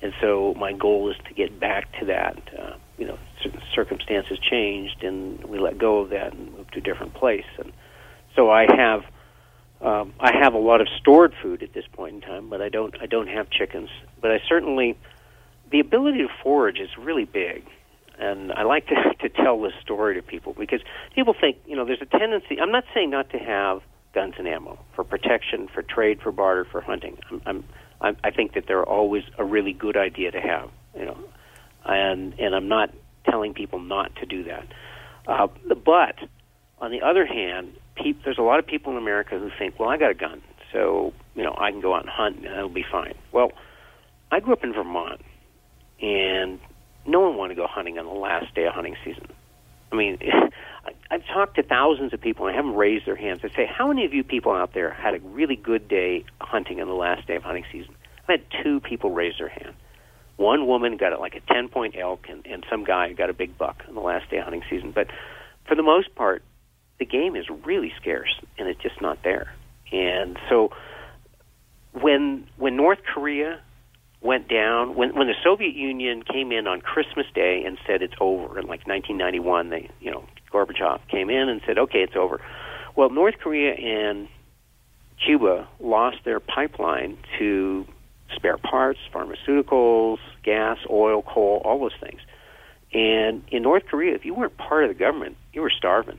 and so my goal is to get back to that. Uh, you know, circumstances changed, and we let go of that and moved to a different place. And so I have um, I have a lot of stored food at this point in time, but I don't I don't have chickens. But I certainly the ability to forage is really big, and I like to to tell this story to people because people think you know there's a tendency. I'm not saying not to have guns and ammo for protection, for trade, for barter, for hunting. I'm, I'm I, I think that they're always a really good idea to have. You know, and and I'm not telling people not to do that. Uh, but on the other hand, pe- there's a lot of people in America who think, well, I got a gun, so you know I can go out and hunt and it'll be fine. Well, I grew up in Vermont, and no one wanted to go hunting on the last day of hunting season. I mean, I've talked to thousands of people and I haven't raised their hands. I say, how many of you people out there had a really good day hunting on the last day of hunting season? I had two people raise their hand. One woman got like a 10 point elk, and, and some guy got a big buck on the last day of hunting season. But for the most part, the game is really scarce, and it's just not there. And so when when North Korea went down, when when the Soviet Union came in on Christmas Day and said it's over in like 1991, they you know Gorbachev came in and said okay it's over. Well, North Korea and Cuba lost their pipeline to spare parts, pharmaceuticals, gas, oil, coal, all those things. And in North Korea, if you weren't part of the government, you were starving.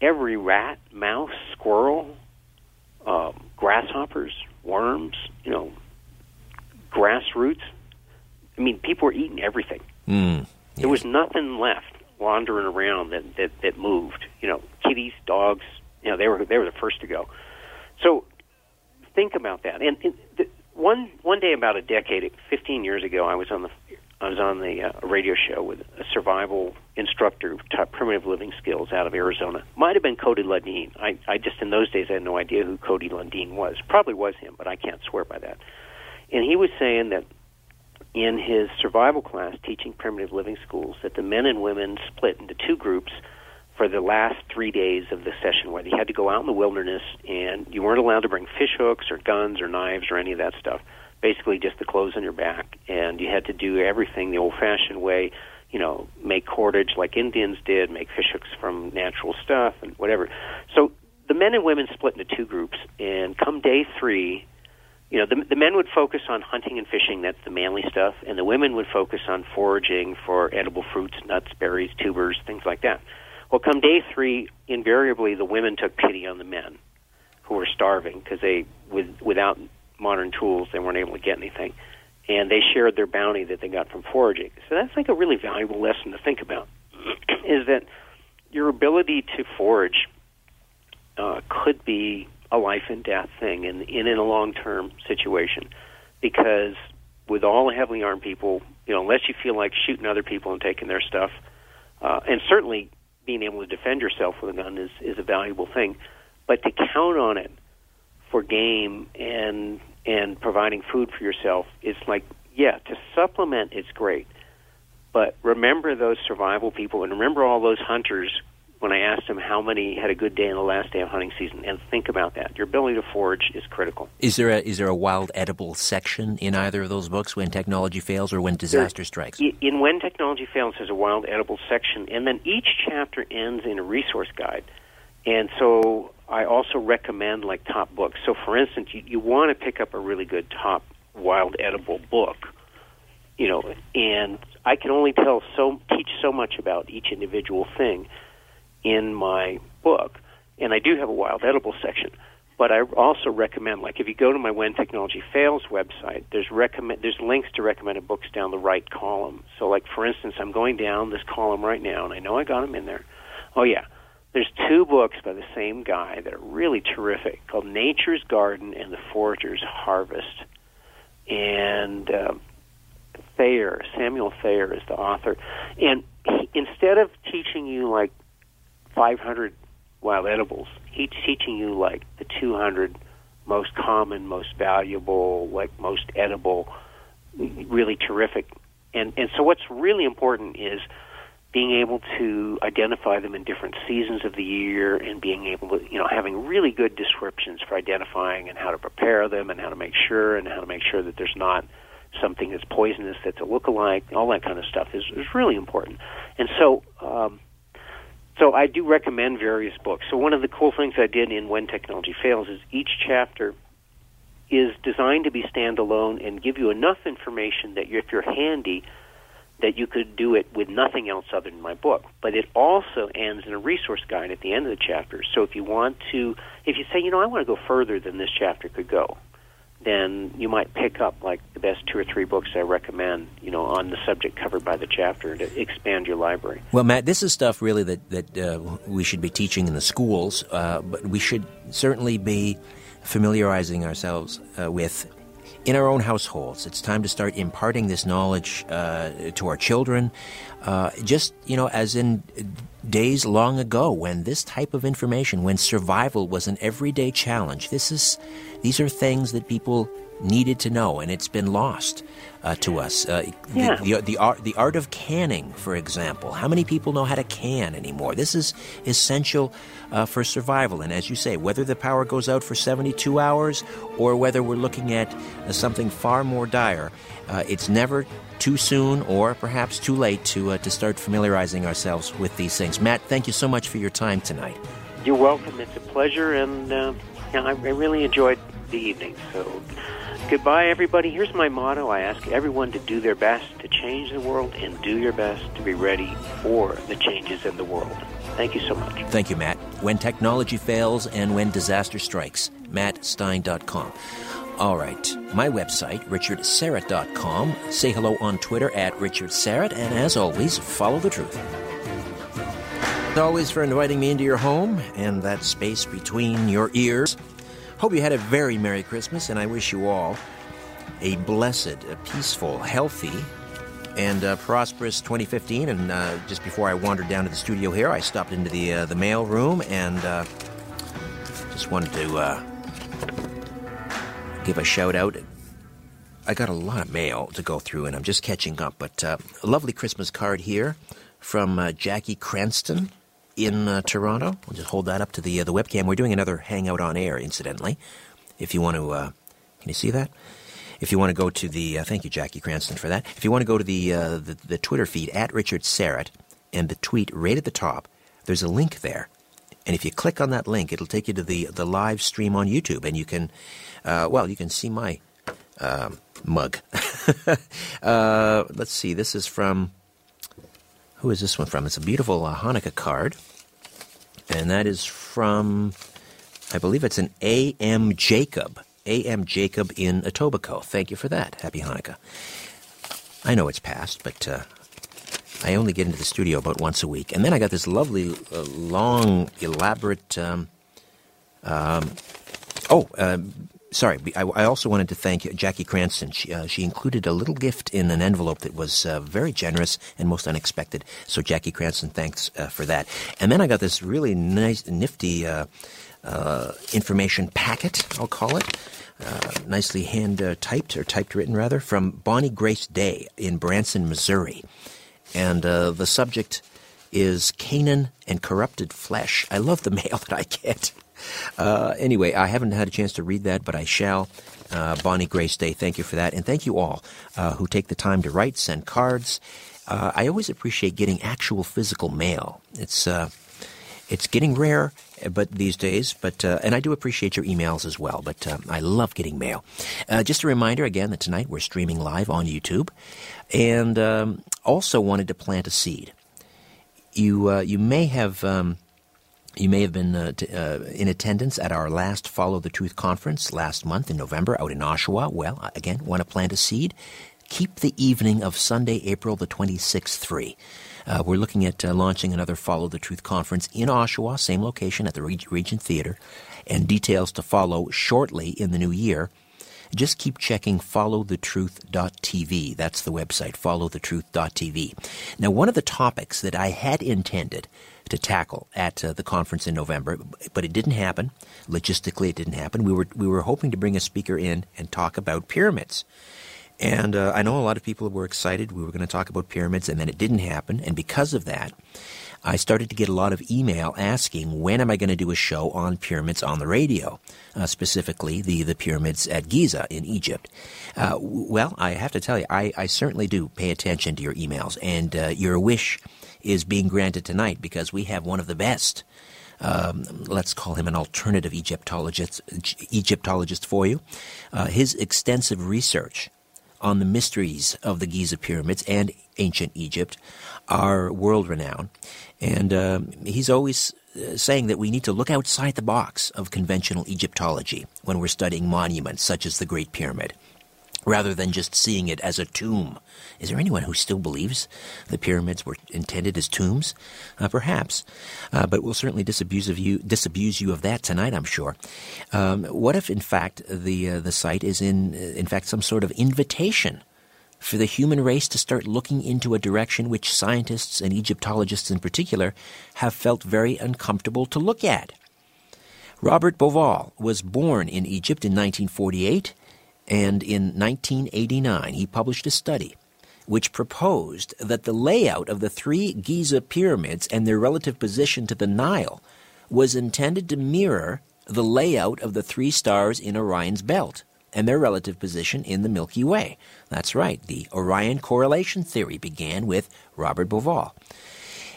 Every rat, mouse, squirrel, um, grasshoppers, worms, you know, grassroots. I mean, people were eating everything. Mm, yes. There was nothing left wandering around that, that that moved. You know, kitties, dogs. You know, they were they were the first to go. So think about that. And, and the, one one day about a decade, 15 years ago, I was on the I was on the uh, radio show with a survival instructor who taught primitive living skills out of Arizona. Might have been Cody Lundin. I, I just in those days I had no idea who Cody Lundin was. Probably was him, but I can't swear by that. And he was saying that in his survival class teaching primitive living schools that the men and women split into two groups for the last three days of the session where they had to go out in the wilderness and you weren't allowed to bring fish hooks or guns or knives or any of that stuff. Basically, just the clothes on your back, and you had to do everything the old-fashioned way. You know, make cordage like Indians did, make fish hooks from natural stuff, and whatever. So the men and women split into two groups, and come day three, you know, the, the men would focus on hunting and fishing, that's the manly stuff, and the women would focus on foraging for edible fruits, nuts, berries, tubers, things like that. Well, come day three, invariably the women took pity on the men who were starving because they, with, without modern tools, they weren't able to get anything. And they shared their bounty that they got from foraging. So that's like a really valuable lesson to think about, is that your ability to forage uh, could be a life and death thing in in, in a long term situation. Because with all the heavily armed people, you know, unless you feel like shooting other people and taking their stuff, uh, and certainly being able to defend yourself with a gun is is a valuable thing, but to count on it for game and and providing food for yourself is like yeah to supplement it's great. But remember those survival people and remember all those hunters when I asked him how many had a good day in the last day of hunting season, and think about that. Your ability to forage is critical. Is there a is there a wild edible section in either of those books when technology fails or when disaster there, strikes? In when technology fails, there's a wild edible section, and then each chapter ends in a resource guide. And so I also recommend like top books. So for instance, you, you want to pick up a really good top wild edible book, you know, and I can only tell so teach so much about each individual thing in my book, and I do have a wild edible section. But I also recommend, like, if you go to my When Technology Fails website, there's recommend there's links to recommended books down the right column. So, like, for instance, I'm going down this column right now, and I know I got them in there. Oh yeah, there's two books by the same guy that are really terrific, called Nature's Garden and The Forager's Harvest. And uh, Thayer, Samuel Thayer, is the author. And he, instead of teaching you like 500 wild edibles. He's teaching you like the 200 most common, most valuable, like most edible, really terrific. And and so what's really important is being able to identify them in different seasons of the year and being able to, you know, having really good descriptions for identifying and how to prepare them and how to make sure and how to make sure that there's not something that's poisonous that's a look-alike, all that kind of stuff is, is really important. And so um, so I do recommend various books. So one of the cool things I did in When Technology Fails is each chapter is designed to be standalone and give you enough information that if you're handy, that you could do it with nothing else other than my book. But it also ends in a resource guide at the end of the chapter. So if you want to, if you say, you know, I want to go further than this chapter could go, then you might pick up like the best two or three books I recommend, you know, on the subject covered by the chapter to expand your library. Well, Matt, this is stuff really that that uh, we should be teaching in the schools, uh, but we should certainly be familiarizing ourselves uh, with in our own households. It's time to start imparting this knowledge uh, to our children. Uh, just you know, as in days long ago when this type of information, when survival was an everyday challenge, this is these are things that people needed to know, and it's been lost uh, to us. Uh, yeah. the, the, the, art, the art of canning, for example. How many people know how to can anymore? This is essential uh, for survival. And as you say, whether the power goes out for 72 hours or whether we're looking at uh, something far more dire, uh, it's never too soon or perhaps too late to, uh, to start familiarizing ourselves with these things. Matt, thank you so much for your time tonight. You're welcome. It's a pleasure, and yeah, I, I really enjoyed the evening. So, goodbye, everybody. Here's my motto I ask everyone to do their best to change the world and do your best to be ready for the changes in the world. Thank you so much. Thank you, Matt. When technology fails and when disaster strikes, mattstein.com. All right, my website, richardsyrett.com. Say hello on Twitter at richardsyrett, and as always, follow the truth. Always, for inviting me into your home and that space between your ears. Hope you had a very Merry Christmas, and I wish you all a blessed, a peaceful, healthy, and uh, prosperous 2015. And uh, just before I wandered down to the studio here, I stopped into the uh, the mail room and uh, just wanted to uh, give a shout out. I got a lot of mail to go through, and I'm just catching up. But a lovely Christmas card here from Jackie Cranston in uh, Toronto. We'll just hold that up to the uh, the webcam. We're doing another hangout on air, incidentally. If you want to, uh, can you see that? If you want to go to the, uh, thank you, Jackie Cranston, for that. If you want to go to the, uh, the, the Twitter feed at Richard Syrett and the tweet right at the top, there's a link there, And if you click on that link, it'll take you to the, the live stream on YouTube, and you can, uh, well, you can see my mug. let's see, this is from, who is this one from? It's a beautiful uh, Hanukkah card, and that is from, I believe it's an A.M. Jacob. A.M. Jacob in Etobicoke. Thank you for that. Happy Hanukkah. I know it's past, but uh, I only get into the studio about once a week. And then I got this lovely, uh, long, elaborate. Um, um, oh, uh, sorry. I, I, also wanted to thank Jackie Cranston. She, uh, she, included a little gift in an envelope that was uh, very generous and most unexpected. So, Jackie Cranston, thanks uh, for that. And then I got this really nice, nifty information packet, I'll call it uh, nicely hand uh, typed or typed written rather from Bonnie Grace Day in Branson, Missouri, and uh, the subject is Canaan and corrupted flesh. I love the mail that I get. Uh, anyway, I haven't had a chance to read that, but I shall. Uh, Bonnie Grace Day, thank you for that, and thank you all uh, who take the time to write, send cards. I always appreciate getting actual physical mail. It's it's getting rare, but these days. But uh, and I do appreciate your emails as well. But uh, I love getting mail. Uh, just a reminder again that tonight we're streaming live on YouTube, and um, also wanted to plant a seed. You uh, you may have. Um, you may have been uh, t- uh, in attendance at our last Follow the Truth conference last month in November out in Oshawa. Well, again, want to plant a seed? Keep the evening of Sunday, April the 26th free. Uh, we're looking at uh, launching another Follow the Truth conference in Oshawa, same location at the Regent Theater, and details to follow shortly in the new year. Just keep checking followthetruth.tv. That's the website, followthetruth.tv. Now, one of the topics that I had intended to tackle at uh, the conference in November, but it didn't happen. Logistically, it didn't happen. We were we were hoping to bring a speaker in and talk about pyramids. And uh, I know a lot of people were excited. We were going to talk about pyramids, and then it didn't happen. And because of that, I started to get a lot of email asking when am I going to do a show on pyramids on the radio, uh, specifically the, the pyramids at Giza in Egypt. Uh, well, I have to tell you, I, I certainly do pay attention to your emails, and uh, your wish is being granted tonight because we have one of the best. Um, let's call him an alternative Egyptologist, Egyptologist for you. Uh, his extensive research on the mysteries of the Giza pyramids and ancient Egypt are world renowned. And uh, he's always uh, saying that we need to look outside the box of conventional Egyptology when we're studying monuments such as the Great Pyramid rather than just seeing it as a tomb. Is there anyone who still believes the pyramids were intended as tombs? Uh, perhaps, uh, but we'll certainly disabuse of you disabuse you of that tonight. I'm sure. Um, what if, in fact, the uh, the site is in in fact some sort of invitation for the human race to start looking into a direction which scientists and Egyptologists in particular have felt very uncomfortable to look at? Robert Bauval was born in Egypt in 1948 and in 1989, he published a study which proposed that the layout of the three Giza pyramids and their relative position to the Nile was intended to mirror the layout of the three stars in Orion's belt and their relative position in the Milky Way. That's right, the Orion correlation theory began with Robert Bauval.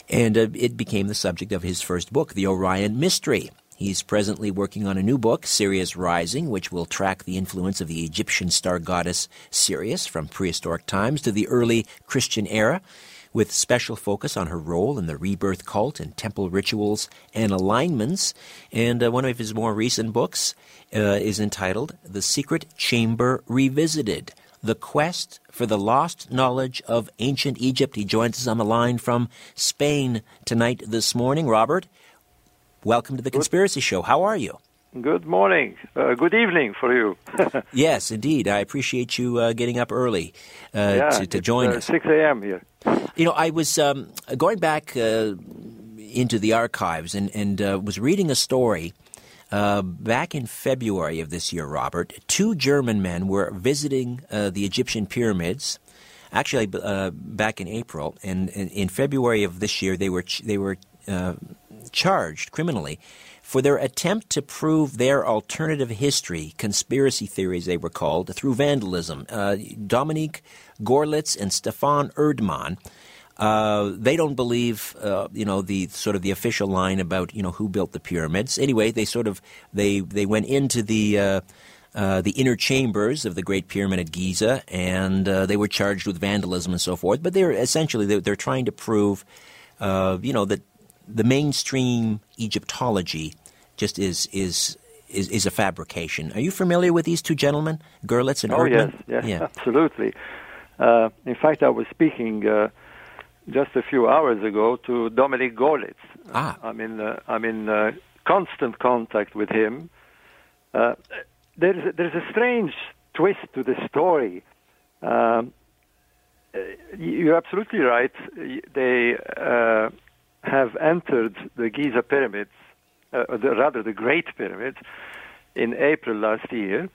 And uh, it became the subject of his first book, The Orion Mystery. He's presently working on a new book, Sirius Rising, which will track the influence of the Egyptian star goddess Sirius from prehistoric times to the early Christian era, with special focus on her role in the rebirth cult and temple rituals and alignments. And uh, one of his more recent books uh, is entitled The Secret Chamber Revisited The Quest for the Lost Knowledge of Ancient Egypt. He joins us on the line from Spain tonight, this morning. Robert, Welcome to the Conspiracy Show. How are you? Good morning. Uh, good evening for you. yes, indeed. I appreciate you uh, getting up early uh, yeah, to, to join uh, us. 6 a.m. here. You know, I was um, going back uh, into the archives and, and uh, was reading a story. back in February of this year, Robert, two German men were visiting the Egyptian pyramids. Actually, back in April, and, and, in February of this year, they were they were charged criminally for their attempt to prove their alternative history, conspiracy theories they were called, through vandalism. Uh, Dominique Gorlitz and Stefan Erdmann Uh, they don't believe, uh, you know, the sort of the official line about you know who built the pyramids. Anyway, they sort of they they went into the. Uh, uh, the inner chambers of the Great Pyramid at Giza, and uh, they were charged with vandalism and so forth. But they're essentially they're, they're trying to prove, uh, you know, that the mainstream Egyptology just is is is, is a fabrication. Are you familiar with these two gentlemen, Gerlitz and oh, Erdmann? yes, yes, yeah. absolutely. Uh, in fact, I was speaking uh, just a few hours ago to Dominique Görlitz. Ah. I'm in uh, I'm in uh, constant contact with him. Uh, there's there's a strange twist to the story. Um, uh, you're absolutely right. They uh, have entered the Giza pyramids, uh, the, rather the Great Pyramid, in April last year,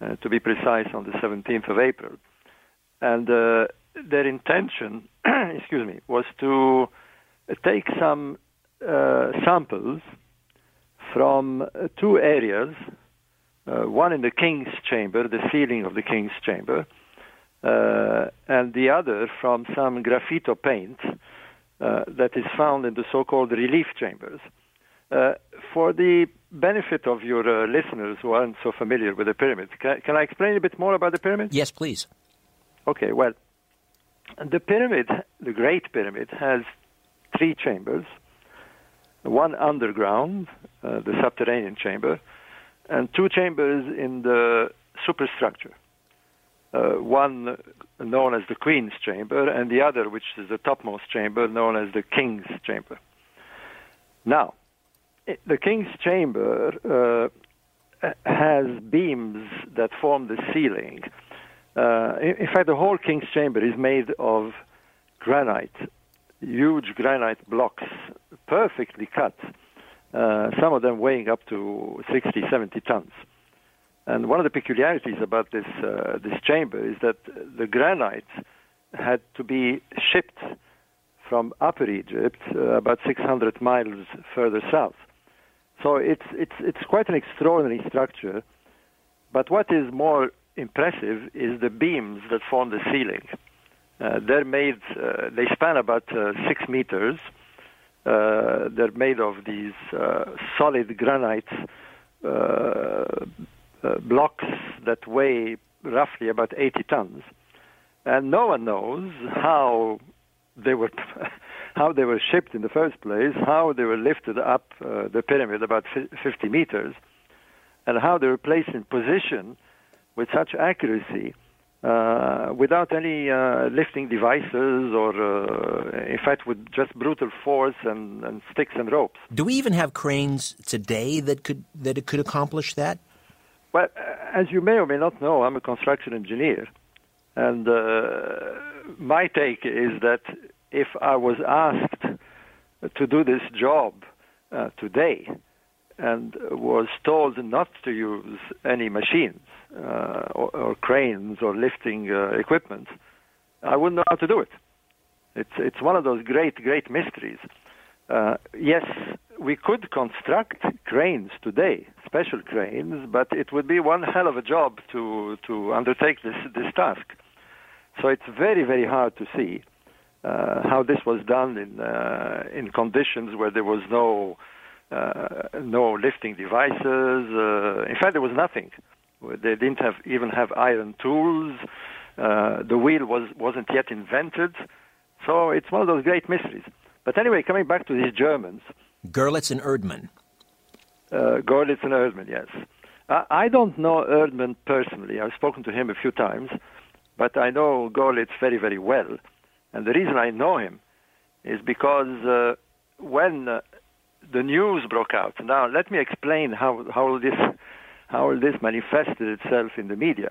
uh, to be precise, on the 17th of April. And uh, their intention, excuse me, was to take some uh, samples from uh, two areas, uh, one in the king's chamber, the ceiling of the king's chamber, uh, and the other from some graffito paint uh, that is found in the so-called relief chambers. Uh, for the benefit of your uh, listeners who aren't so familiar with the pyramid, can, can I explain a bit more about the pyramid? Yes, please. Okay, well, the pyramid, the Great Pyramid, has three chambers one underground, uh, the subterranean chamber, and two chambers in the superstructure. Uh, one known as the Queen's Chamber, and the other, which is the topmost chamber, known as the King's Chamber. Now, the King's Chamber uh, has beams that form the ceiling. Uh, in, fact, the whole King's Chamber is made of granite, huge granite blocks, perfectly cut, uh, some of them weighing up to 60, 70 tons. And one of the peculiarities about this uh, this chamber is that the granite had to be shipped from Upper Egypt, uh, about 600 miles further south. So it's it's it's quite an extraordinary structure. But what is more impressive is the beams that form the ceiling. Uh, they're made. Uh, they span about uh, six meters. Uh, they're made of these solid granite uh, uh, blocks that weigh roughly about 80 tons, and no one knows how they were how they were shipped in the first place, how they were lifted up uh, the pyramid about 50 meters, and how they were placed in position with such accuracy uh, without any uh, lifting devices or, uh, in fact, with just brutal force and, and sticks and ropes. Do we even have cranes today that could that it could accomplish that? Well, as you may or may not know, I'm a construction engineer. And uh, my take is that if I was asked to do this job uh, today and was told not to use any machines uh, or, or cranes or lifting uh, equipment, I wouldn't know how to do it. It's, it's one of those great, great mysteries. Uh, yes, we could construct cranes today, special cranes, but it would be one hell of a job to, to undertake this, this task. So it's very, very hard to see uh, how this was done in, uh, in conditions where there was no, uh, no lifting devices. Uh, in fact, there was nothing. They didn't have, even have iron tools. Uh, the wheel was, wasn't yet invented. So it's one of those great mysteries. But anyway, coming back to these Germans, Görlitz and Erdmann. uh, and Erdmann, yes. I, I don't know Erdmann personally. I've spoken to him a few times, but I know Görlitz very, very well. And the reason I know him is because uh, when uh, the news broke out, now let me explain how, how, this, how this manifested itself in the media.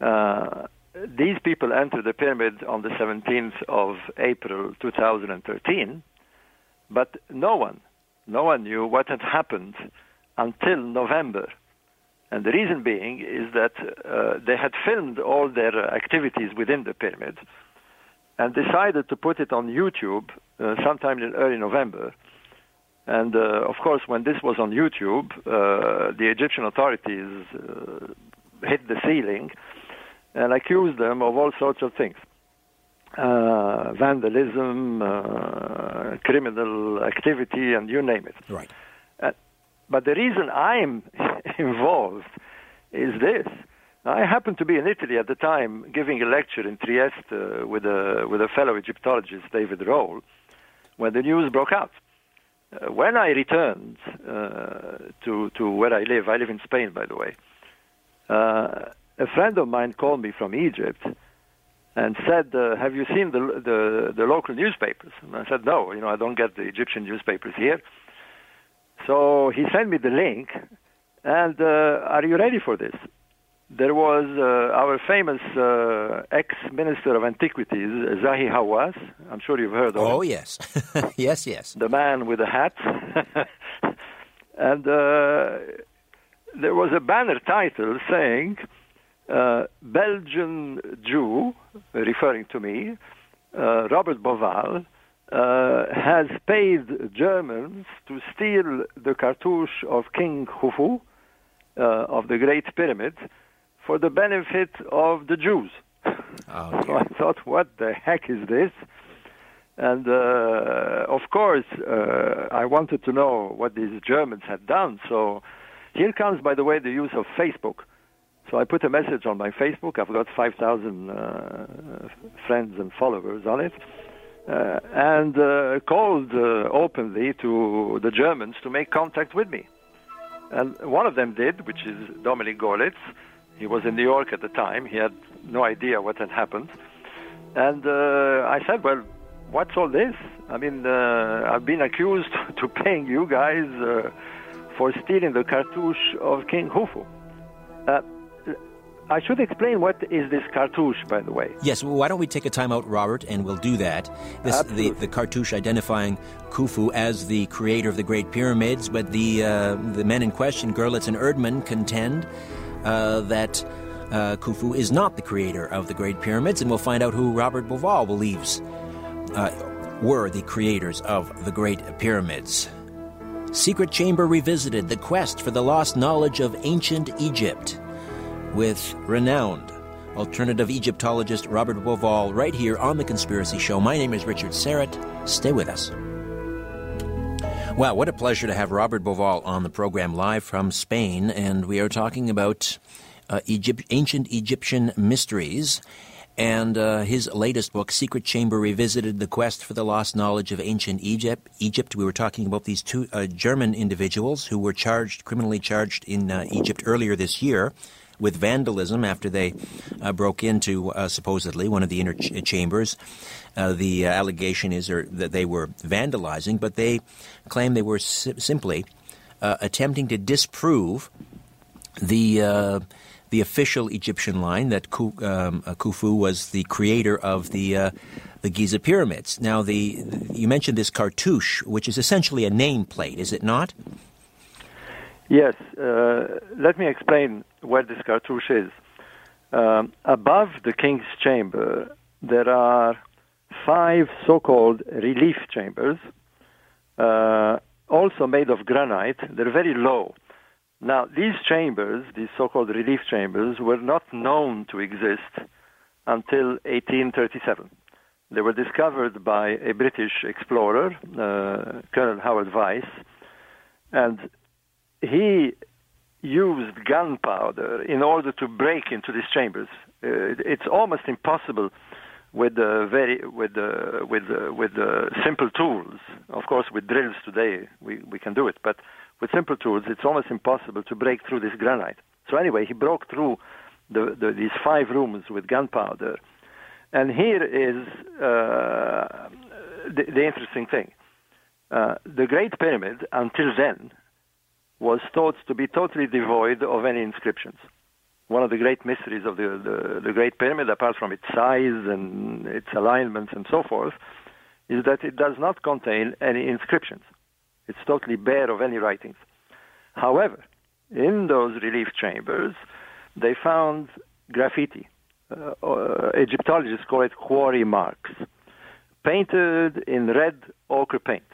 Uh, these people entered the pyramid on the 17th of April 2013, but no one, no one knew what had happened until November. And the reason being is that uh, they had filmed all their activities within the pyramid and decided to put it on YouTube uh, sometime in early November. And uh, of course, when this was on YouTube, uh, the Egyptian authorities uh, hit the ceiling and accused them of all sorts of things. Uh, vandalism, uh, criminal activity, and you name it. Right. Uh, but the reason I'm involved is this. I happened to be in Italy at the time giving a lecture in Trieste uh, with, a, with a fellow Egyptologist, David Rohl, when the news broke out. Uh, when I returned uh, to, to where I live, I live in Spain, by the way, uh, a friend of mine called me from Egypt and said, uh, "Have you seen the, the the local newspapers?" And I said, "No, you know, I don't get the Egyptian newspapers here." So he sent me the link, and uh, are you ready for this? There was uh, our famous uh, ex-minister of antiquities, Zahi Hawass. I'm sure you've heard of Oh, him. yes. yes, yes. The man with the hat. and uh, there was a banner title saying, uh, Belgian Jew, referring to me, uh, Robert Bauval, uh, has paid Germans to steal the cartouche of King Khufu uh, of the Great Pyramid for the benefit of the Jews. Oh, So I thought, what the heck is this? And uh, of course, uh, I wanted to know what these Germans had done. So here comes, by the way, the use of Facebook. So I put a message on my Facebook. I've got 5,000 uh, friends and followers on it. Uh, and uh, called uh, openly to the Germans to make contact with me. And one of them did, which is Dominique Görlitz. He was in New York at the time. He had no idea what had happened. And uh, I said, well, what's all this? I mean, uh, I've been accused to paying you guys for stealing the cartouche of King Khufu. I should explain what is this cartouche, by the way. Yes, well, why don't we take a time out, Robert, and we'll do that. This, the, the cartouche identifying Khufu as the creator of the Great Pyramids, but the, uh, the men in question, Görlitz and Erdmann, contend uh, that uh, Khufu is not the creator of the Great Pyramids, and we'll find out who Robert Bauval believes uh, were the creators of the Great Pyramids. Secret Chamber Revisited The Quest for the Lost Knowledge of Ancient Egypt with renowned alternative Egyptologist Robert Bauval right here on The Conspiracy Show. My name is Richard Syrett. Stay with us. Wow, what a pleasure to have Robert Bauval on the program live from Spain, and we are talking about uh, Egypt, ancient Egyptian mysteries. And uh, his latest book, Secret Chamber Revisited The Quest for the Lost Knowledge of Ancient Egypt. Egypt. We were talking about these two uh, German individuals who were charged, criminally charged in uh, Egypt earlier this year with vandalism after they uh, broke into uh, supposedly one of the inner ch- chambers. Uh, the allegation is or, that they were vandalizing, but they claim they were si- simply uh, attempting to disprove the uh, the official Egyptian line that um, uh, Khufu was the creator of the uh, the Giza pyramids. Now, the you mentioned this cartouche, which is essentially a nameplate, is it not? Yes, uh, let me explain where this cartouche is. Um, above the king's chamber, there are five so-called relief chambers, uh, also made of granite. They're very low. Now, these chambers, these so-called relief chambers, were not known to exist until 1837. They were discovered by a British explorer, uh, Colonel Howard Vyse, and he used gunpowder in order to break into these chambers. Uh, it's almost impossible with the very with the with the, with simple tools. Of course, with drills today we we can do it, but with simple tools, it's almost impossible to break through this granite. So anyway, he broke through the, the, these five rooms with gunpowder, and here is uh, the, the interesting thing: uh, the Great Pyramid, until then, was thought to be totally devoid of any inscriptions. One of the great mysteries of the, the, the Great Pyramid, apart from its size and its alignments and so forth, is that it does not contain any inscriptions. It's totally bare of any writings. However, in those relief chambers, they found graffiti. Uh, uh, Egyptologists call it quarry marks, painted in red ochre paint.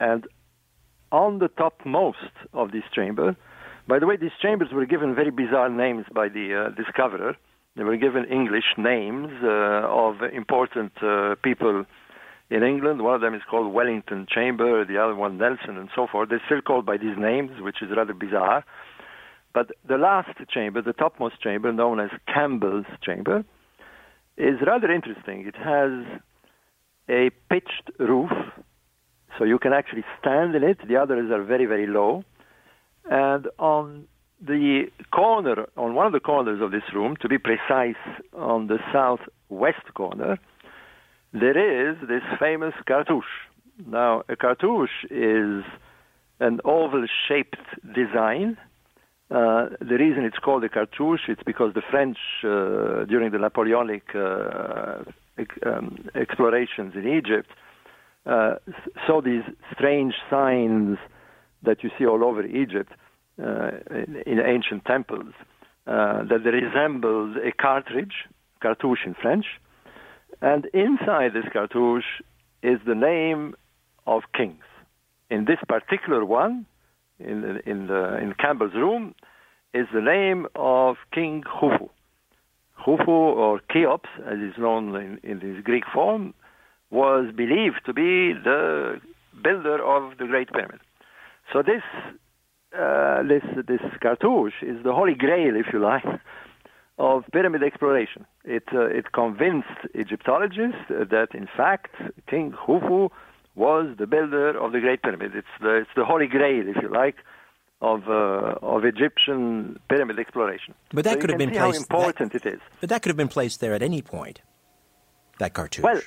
And on the topmost of this chamber, by the way, these chambers were given very bizarre names by the uh, discoverer. They were given English names uh, of important uh, people in England. One of them is called Wellington Chamber, the other one Nelson, and so forth. They're still called by these names, which is rather bizarre. But the last chamber, the topmost chamber, known as Campbell's Chamber, is rather interesting. It has a pitched roof, so you can actually stand in it. The others are very, very low. And on the corner, on one of the corners of this room, to be precise, on the southwest corner, there is this famous cartouche. Now, a cartouche is an oval shaped design. Uh, the reason it's called a cartouche it's because the French, uh, during the Napoleonic uh, um, explorations in Egypt, uh, saw these strange signs that you see all over Egypt uh, in, in, ancient temples uh, that resembled a cartridge, cartouche in French, and inside this cartouche is the name of kings. In this particular one, in, in, the, in Campbell's room, is the name of King Khufu. Khufu, or Cheops, as is known in, in his Greek form, was believed to be the builder of the Great Pyramid. So this, uh, this, this cartouche is the holy grail, if you like, of pyramid exploration. It, uh, it convinced Egyptologists that, in fact, King Khufu was the builder of the Great Pyramid. It's the, it's the holy grail, if you like, of, uh, of Egyptian pyramid exploration. But that so could have been placed. How important that, it is. But that could have been placed there at any point. That cartouche. Well,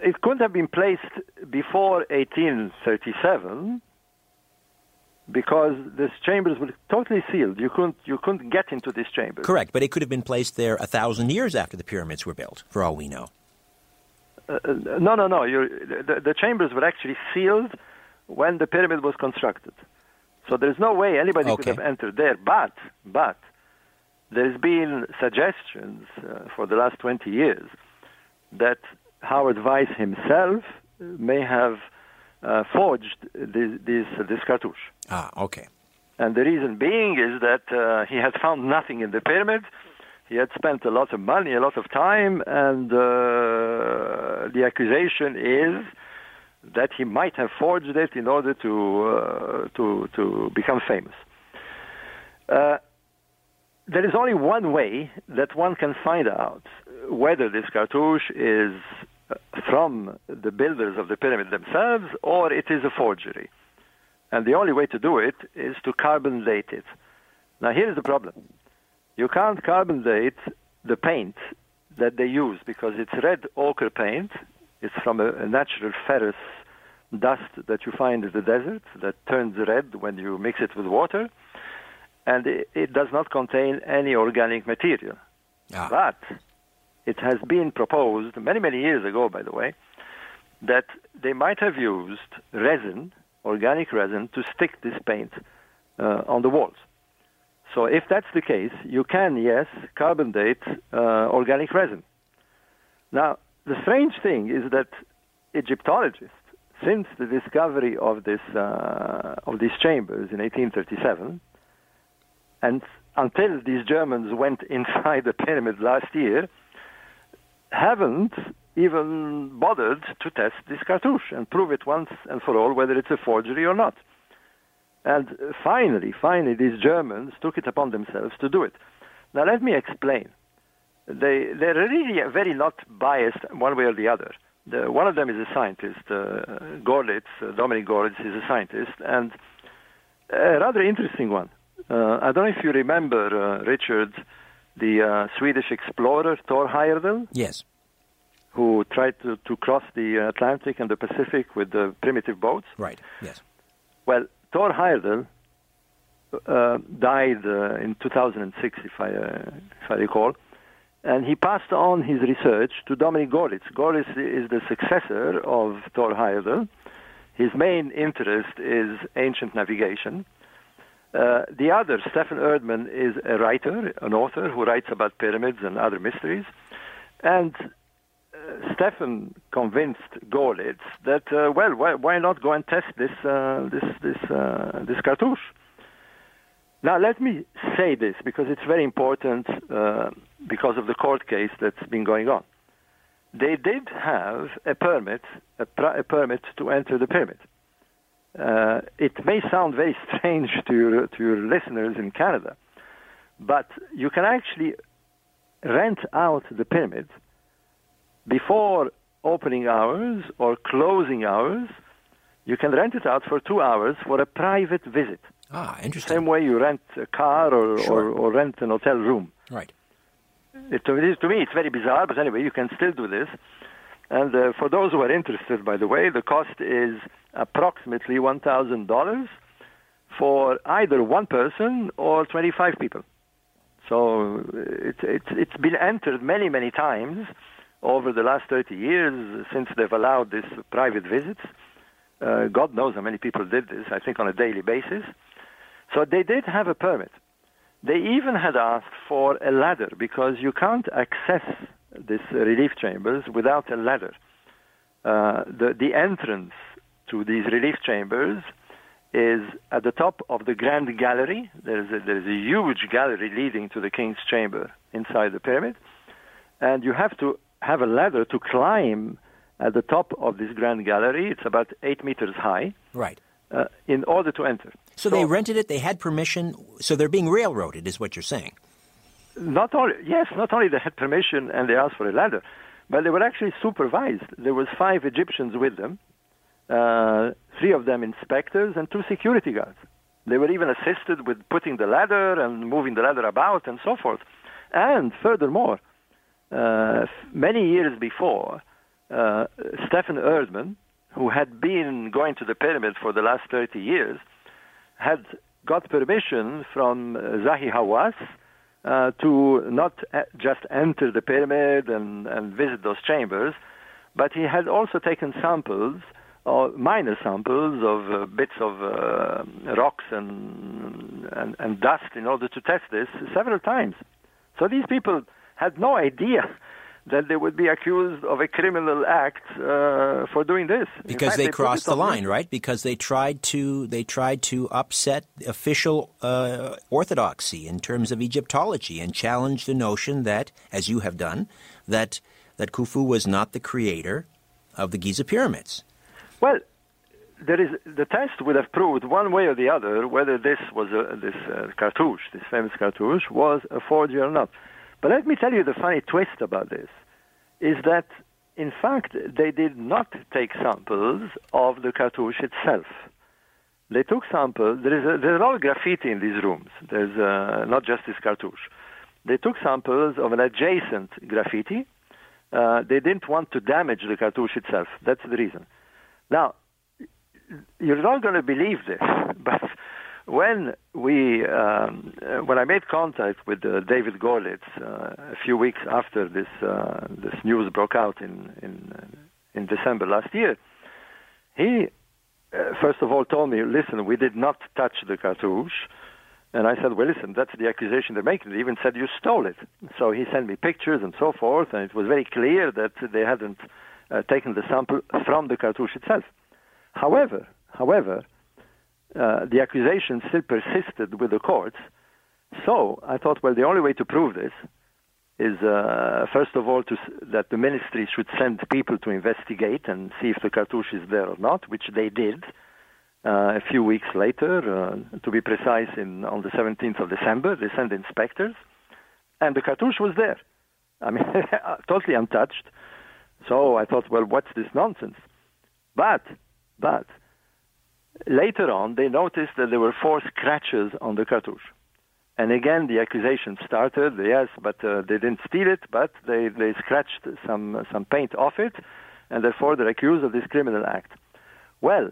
it couldn't have been placed before 1837 because these chambers were totally sealed. You couldn't you couldn't get into this chamber. Correct, but it could have been placed there a thousand years after the pyramids were built, for all we know. Uh, uh no, no, no. The, the, chambers were actually sealed when the pyramid was constructed. So there's no way anybody okay. could have entered there. But, but, there's been suggestions uh, for the last 20 years that Howard Vyse himself may have uh, forged this, this, this cartouche. Ah, okay. And the reason being is that uh, he had found nothing in the pyramid. He had spent a lot of money, a lot of time, and uh, the accusation is that he might have forged it in order to uh, to to become famous. Uh, there is only one way that one can find out whether this cartouche is from the builders of the pyramid themselves or it is a forgery. And the only way to do it is to carbon date it. Now, here's the problem you can't carbon date the paint that they use because it's red ochre paint. It's from a, a natural ferrous dust that you find in the desert that turns red when you mix it with water. And it, it does not contain any organic material. Ah. But it has been proposed many, many years ago, by the way, that they might have used resin, organic resin, to stick this paint uh, on the walls. So if that's the case, you can, yes, carbon date uh, organic resin. Now, the strange thing is that Egyptologists, since the discovery of, this, uh, of these chambers in 1837, and until these Germans went inside the pyramid last year, haven't even bothered to test this cartouche and prove it once and for all whether it's a forgery or not. And finally, finally, these Germans took it upon themselves to do it. Now, let me explain. They, they're really very not biased one way or the other. The, one of them is a scientist, uh, Görlitz, uh, Dominique Görlitz is a scientist, and a rather interesting one. Uh, I don't know if you remember, uh, Richard, the uh, Swedish explorer Thor Heyerdahl. Yes. Who tried to, to cross the Atlantic and the Pacific with the primitive boats. Right. Yes. Well, Thor Heyerdahl uh, died uh, in 2006, if I, uh, if I recall, and he passed on his research to Dominique Görlitz. Görlitz is the successor of Thor Heyerdahl. His main interest is ancient navigation, uh, the other, Stefan Erdmann, is a writer, an author who writes about pyramids and other mysteries. And uh, Stefan convinced Görlitz that, uh, well, why, why, not go and test this, uh, this, this, uh, this cartouche? Now, let me say this because it's very important because of the court case that's been going on. They did have a permit, a, pr- a permit to enter the pyramid. Uh, it may sound very strange to your, to your listeners in Canada, but you can actually rent out the pyramid before opening hours or closing hours. You can rent it out for two hours for a private visit. Ah, interesting. Same way you rent a car or, Sure. or, or rent an hotel room. Right. It, to, me, to me, it's very bizarre, but anyway, you can still do this. And uh, for those who are interested, by the way, the cost is approximately $1,000 for either one person or 25 people. So uh, it's been entered many many times over the last 30 years since they've allowed this private visits. Uh, God knows how many people did this. I think on a daily basis. So they did have a permit. They even had asked for a ladder because you can't access these relief chambers without a ladder. Uh, the the entrance to these relief chambers is at the top of the Grand Gallery. There's a, there's a huge gallery leading to the King's Chamber inside the pyramid, and you have to have a ladder to climb at the top of this Grand Gallery. It's about eight meters high Right. uh, in order to enter. So they rented it, they had permission, so they're being railroaded, is what you're saying. Not only yes, not only they had permission and they asked for a ladder, but they were actually supervised. There was five Egyptians with them, uh, three of them inspectors and two security guards. They were even assisted with putting the ladder and moving the ladder about and so forth. And furthermore, uh, many years before, uh, Stefan Erdmann, who had been going to the pyramid for the last 30 years, had got permission from uh, Zahi Hawass uh, to not uh, just enter the pyramid and, and visit those chambers, but he had also taken samples, or minor samples of uh, bits of uh, rocks and, and, and dust in order to test this several times. So these people had no idea that they would be accused of a criminal act uh, for doing this. Because fact, they put crossed the line, right? Because they tried to they tried to upset official uh, orthodoxy in terms of Egyptology and challenge the notion that, as you have done, that that Khufu was not the creator of the Giza pyramids. Well, there is the test would have proved one way or the other whether this was a, this uh, cartouche, this famous cartouche, was a forgery or not. But let me tell you the funny twist about this is that in fact they did not take samples of the cartouche itself. They took samples. There is a, there's a lot of graffiti in these rooms. There's uh, not just this cartouche. They took samples of an adjacent graffiti. Uh, they didn't want to damage the cartouche itself. That's the reason. Now, you're not going to believe this, but when we, um, uh, when I made contact with uh, David Görlitz uh, a few weeks after this uh, this news broke out in in uh, in December last year, he uh, first of all told me, "Listen, we did not touch the cartouche." And I said, well, listen, that's the accusation they're making. They even said you stole it. So he sent me pictures and so forth, and it was very clear that they hadn't taken the sample from the cartouche itself. However, however, uh, the accusation still persisted with the courts. So I thought, well, the only way to prove this is, uh, first of all, to, that the ministry should send people to investigate and see if the cartouche is there or not, which they did. Uh, a few weeks later, uh, to be precise, in, on the 17th of December, they sent inspectors, and the cartouche was there. I mean, totally untouched. So I thought, well, what's this nonsense? But, but, later on, they noticed that there were four scratches on the cartouche. And again, the accusation started. Yes, but uh, they didn't steal it, but they, they scratched some some paint off it, and therefore they're accused of this criminal act. Well,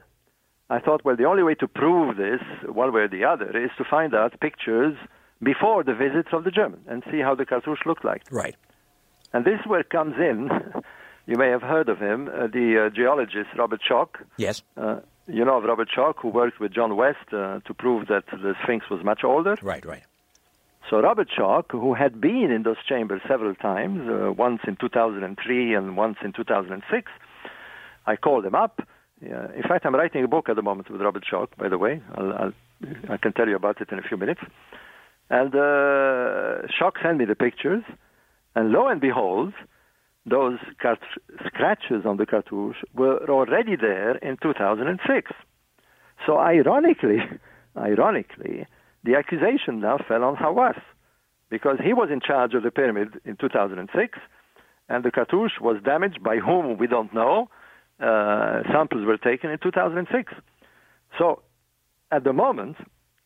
I thought, well, the only way to prove this, one way or the other, is to find out pictures before the visits of the German and see how the cartouche looked like. Right. And this is where comes in. You may have heard of him, uh, the uh, geologist Robert Schoch. Yes. You know of Robert Schoch, who worked with John West uh, to prove that the Sphinx was much older. Right. Right. So Robert Schoch, who had been in those chambers several times, uh, once in 2003 and once in 2006, I called him up. Uh, in fact, I'm writing a book at the moment with Robert Schoch, by the way. I'll, I'll, I can tell you about it in a few minutes. And uh, Schoch sent me the pictures, And lo and behold, those scratches on the cartouche were already there in 2006. So ironically, ironically, the accusation now fell on Hawass because he was in charge of the pyramid in 2006, and the cartouche was damaged by whom we don't know. Uh, samples were taken in 2006. So at the moment,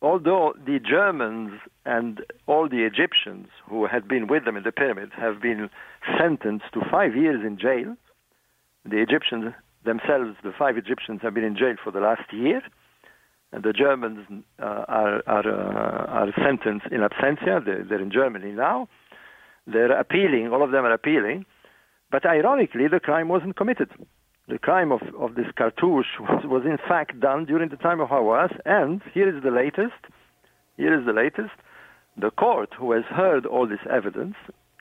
although the Germans and all the Egyptians who had been with them in the pyramid have been sentenced to five years in jail, the Egyptians themselves, the five Egyptians, have been in jail for the last year, and the Germans uh, are are, uh, are sentenced in absentia. They're, they're in Germany now. They're appealing. All of them are appealing, but ironically, the crime wasn't committed the crime of, of this cartouche was, was in fact done during the time of Hawass. And here is the latest. Here is the latest. The court, who has heard all this evidence,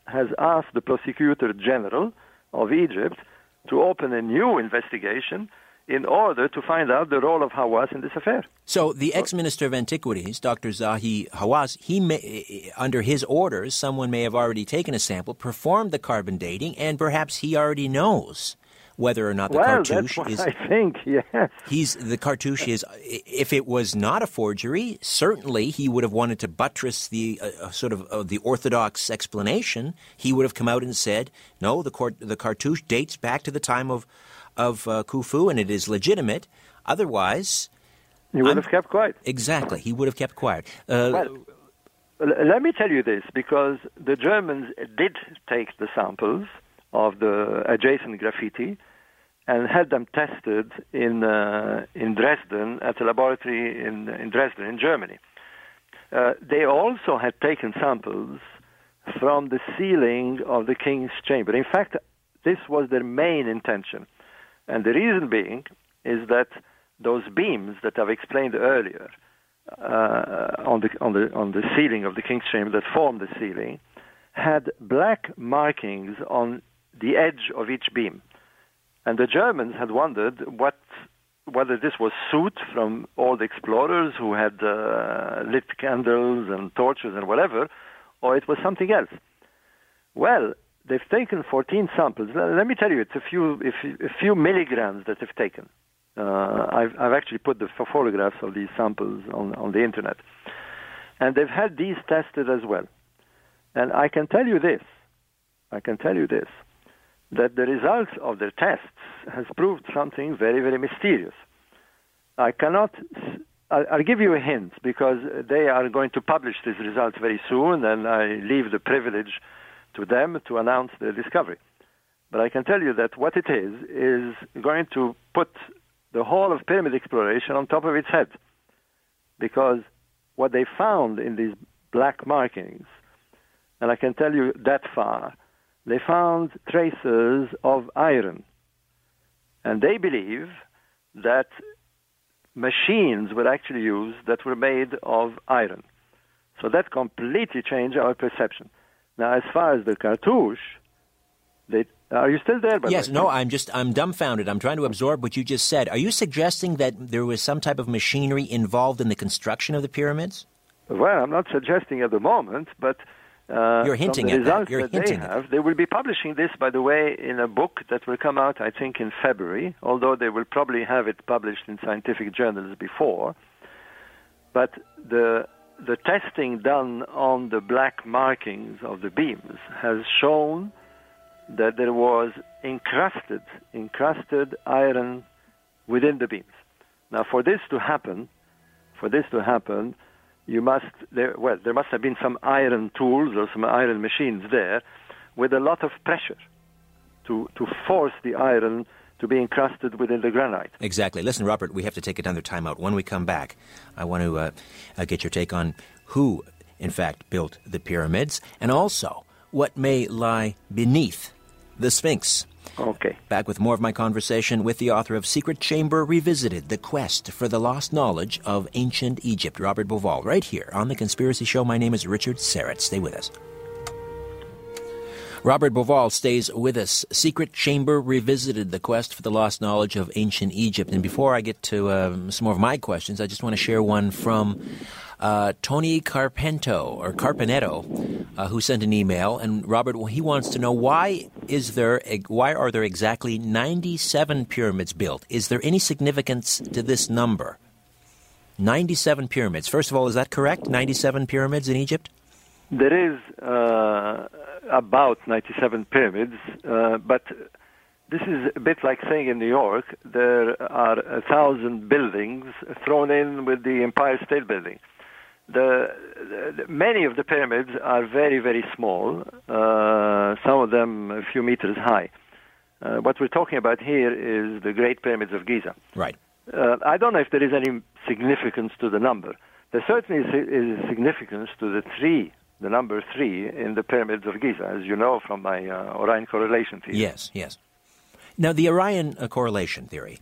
has asked the prosecutor general of Egypt to open a new investigation in order to find out the role of Hawass in this affair. So the ex-minister of Antiquities, Dr. Zahi Hawass, he may, under his orders, someone may have already taken a sample, performed the carbon dating, and perhaps he already knows whether or not the well, cartouche that's is. I think, yes. He's the cartouche is. If it was not a forgery, certainly he would have wanted to buttress the uh, uh, sort of uh, the orthodox explanation. He would have come out and said, "No, the court, the cartouche dates back to the time of of uh, Khufu, and it is legitimate." Otherwise, he would I'm, have kept quiet. Exactly, he would have kept quiet. Uh, well, let me tell you this, because the Germans did take the samples of the adjacent graffiti and had them tested in uh, in Dresden at a laboratory in in Dresden in Germany. Uh, they also had taken samples from the ceiling of the king's chamber. In fact, this was their main intention, and the reason being is that those beams that I've explained earlier uh, on the on the on the ceiling of the king's chamber that formed the ceiling had black markings on the edge of each beam. And the Germans had wondered what, whether this was soot from old explorers who had uh, lit candles and torches and whatever, or it was something else. Well, they've taken 14 samples. Let me tell you, it's a few, a few milligrams that they've taken. Uh, I've, I've actually put the photographs of these samples on, on the internet. And they've had these tested as well. And I can tell you this, I can tell you this, that the results of their tests has proved something very, very mysterious. I cannot. I'll give you a hint because they are going to publish these results very soon, and I leave the privilege to them to announce their discovery. But I can tell you that what it is is going to put the whole of pyramid exploration on top of its head, because what they found in these black markings, and I can tell you that far they found traces of iron. And they believe that machines were actually used that were made of iron. So that completely changed our perception. Now, as far as the cartouche, they, are you still there? yes. No. I'm just. I'm dumbfounded. I'm trying to absorb what you just said. Are you suggesting that there was some type of machinery involved in the construction of the pyramids? Well, I'm not suggesting at the moment, but uh, You're hinting at that. You're that hinting they have. They will be publishing this, by the way, in a book that will come out, I think, in February. Although they will probably have it published in scientific journals before. But the the testing done on the black markings of the beams has shown that there was encrusted encrusted iron within the beams. Now, for this to happen, for this to happen, you must there well there must have been some iron tools or some iron machines there with a lot of pressure to to force the iron to be encrusted within the granite. Exactly. Listen, Robert, we have to take another time out. When we come back, I want to uh, uh, get your take on who, in fact, built the pyramids and also what may lie beneath the Sphinx. Okay. Back with more of my conversation with the author of Secret Chamber Revisited The Quest for the Lost Knowledge of Ancient Egypt, Robert Bauval, right here on The Conspiracy Show. My name is Richard Syrett. Stay with us. Robert Bauval stays with us. Secret Chamber Revisited The Quest for the Lost Knowledge of Ancient Egypt. And before I get to um, some more of my questions, I just want to share one from uh, Tony Carpento or Carpenetto, uh, who sent an email, and Robert, he wants to know why is there why are there exactly 97 pyramids built? Is there any significance to this number? 97 pyramids. First of all, is that correct? 97 pyramids in Egypt? There is uh, about 97 pyramids, uh, but this is a bit like saying in New York there are a thousand buildings thrown in with the Empire State Building. The, the, many of the pyramids are very very small. Uh, some of them a few meters high. Uh, what we're talking about here is the Great Pyramids of Giza. Right. Uh, I don't know if there is any significance to the number. There certainly is, is significance to the three, the number three in the pyramids of Giza, as you know from my uh, Orion correlation theory. Yes, yes. Now, the Orion uh, correlation theory,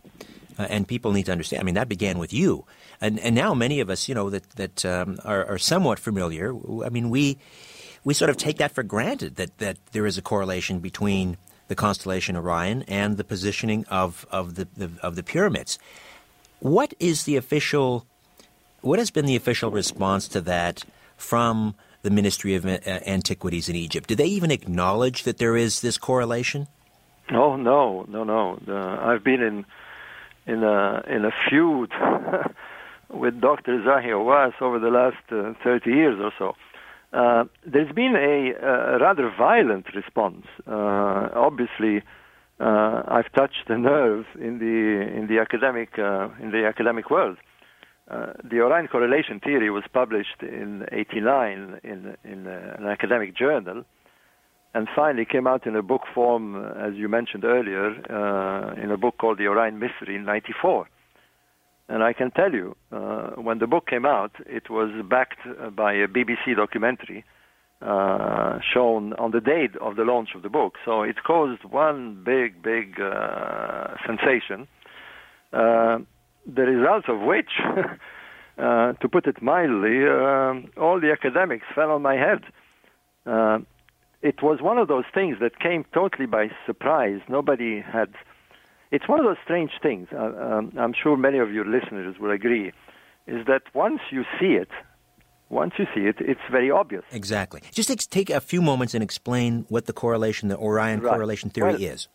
uh, and people need to understand. I mean, that began with you, and and now many of us, you know, that that um, are, are somewhat familiar. I mean, we we sort of take that for granted that that there is a correlation between the constellation Orion and the positioning of of the, the of the pyramids. What is the official? What has been the official response to that from the Ministry of Antiquities in Egypt? Do they even acknowledge that there is this correlation? Oh no, no, no. Uh, I've been in in a in a feud with Dr. Zahi Hawass over the last uh, 30 years or so. Uh, there's been a, a, rather violent response. Uh, obviously, uh, I've touched a nerve in the in the academic uh, in the academic world. The Orion correlation theory was published in '89 in in an academic journal and finally came out in a book form, uh, as you mentioned earlier, uh, in a book called The Orion Mystery in 94. And I can tell you, uh, when the book came out, it was backed uh, by a BBC documentary uh, shown on the date of the launch of the book. So it caused one big, big uh, sensation, the results of which, to put it mildly, all the academics fell on my head it was one of those things that came totally by surprise. Nobody had. It's one of those strange things. Uh, um, I'm sure many of your listeners will agree. Is that once you see it, once you see it, it's very obvious. Exactly. Just take a few moments and explain what the correlation, the Orion right. correlation theory well, is.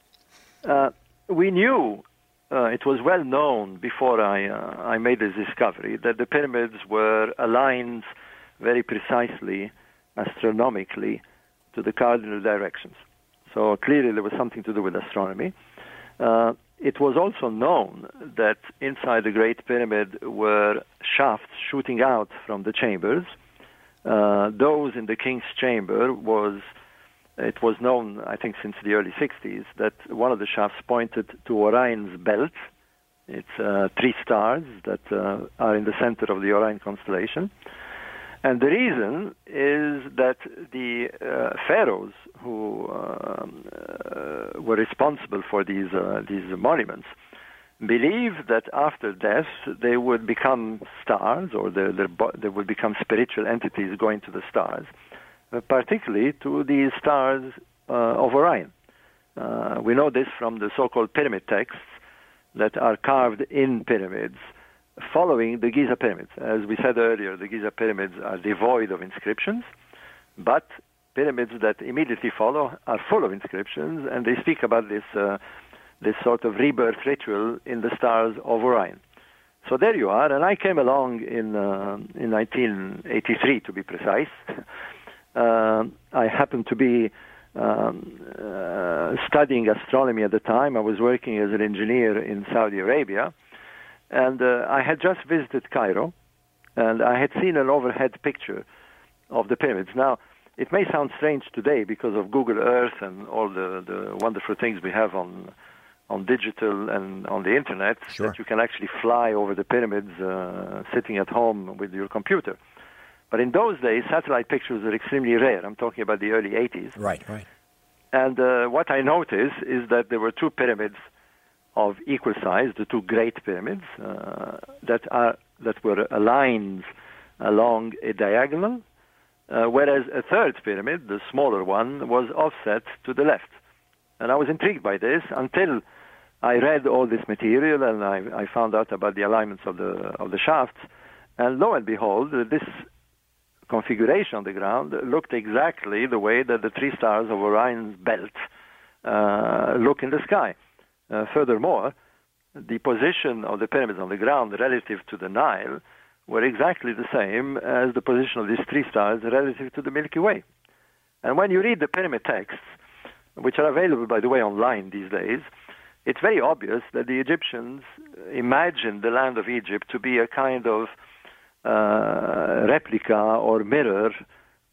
Uh, we knew uh, it was well known before I uh, I made this discovery that the pyramids were aligned very precisely astronomically to the cardinal directions. So clearly there was something to do with astronomy. Uh, it was also known that inside the Great Pyramid were shafts shooting out from the chambers. Uh, those in the King's Chamber was, it was known, I think, since the early 60s, that one of the shafts pointed to Orion's belt. It's uh, three stars that uh, are in the center of the Orion constellation. And the reason is that the uh, pharaohs who um, uh, were responsible for these uh, these monuments believed that after death they would become stars, or they would become spiritual entities going to the stars, particularly to the stars uh, of Orion. Uh, we know this from the so-called pyramid texts that are carved in pyramids following the Giza pyramids. As we said earlier, the Giza pyramids are devoid of inscriptions, but pyramids that immediately follow are full of inscriptions, and they speak about this uh, this sort of rebirth ritual in the stars of Orion. So there you are, and I came along in uh, in 1983 to be precise. uh, I happened to be um, uh, studying astronomy at the time. I was working as an engineer in Saudi Arabia and uh, I had just visited Cairo, and I had seen an overhead picture of the pyramids. Now, it may sound strange today because of Google Earth and all the, the wonderful things we have on on digital and on the internet sure. that you can actually fly over the pyramids uh, sitting at home with your computer. But in those days, satellite pictures were extremely rare. I'm talking about the early 80s. Right, right. And uh, what I noticed is that there were two pyramids of equal size, the two great pyramids uh, that are that were aligned along a diagonal, uh, whereas a third pyramid, the smaller one, was offset to the left. And I was intrigued by this until I read all this material and I, I found out about the alignments of the of the shafts. And lo and behold, this configuration on the ground looked exactly the way that the three stars of Orion's belt uh, look in the sky. Uh, furthermore, the position of the pyramids on the ground relative to the Nile were exactly the same as the position of these three stars relative to the Milky Way. And when you read the pyramid texts, which are available, by the way, online these days, it's very obvious that the Egyptians imagined the land of Egypt to be a kind of uh, replica or mirror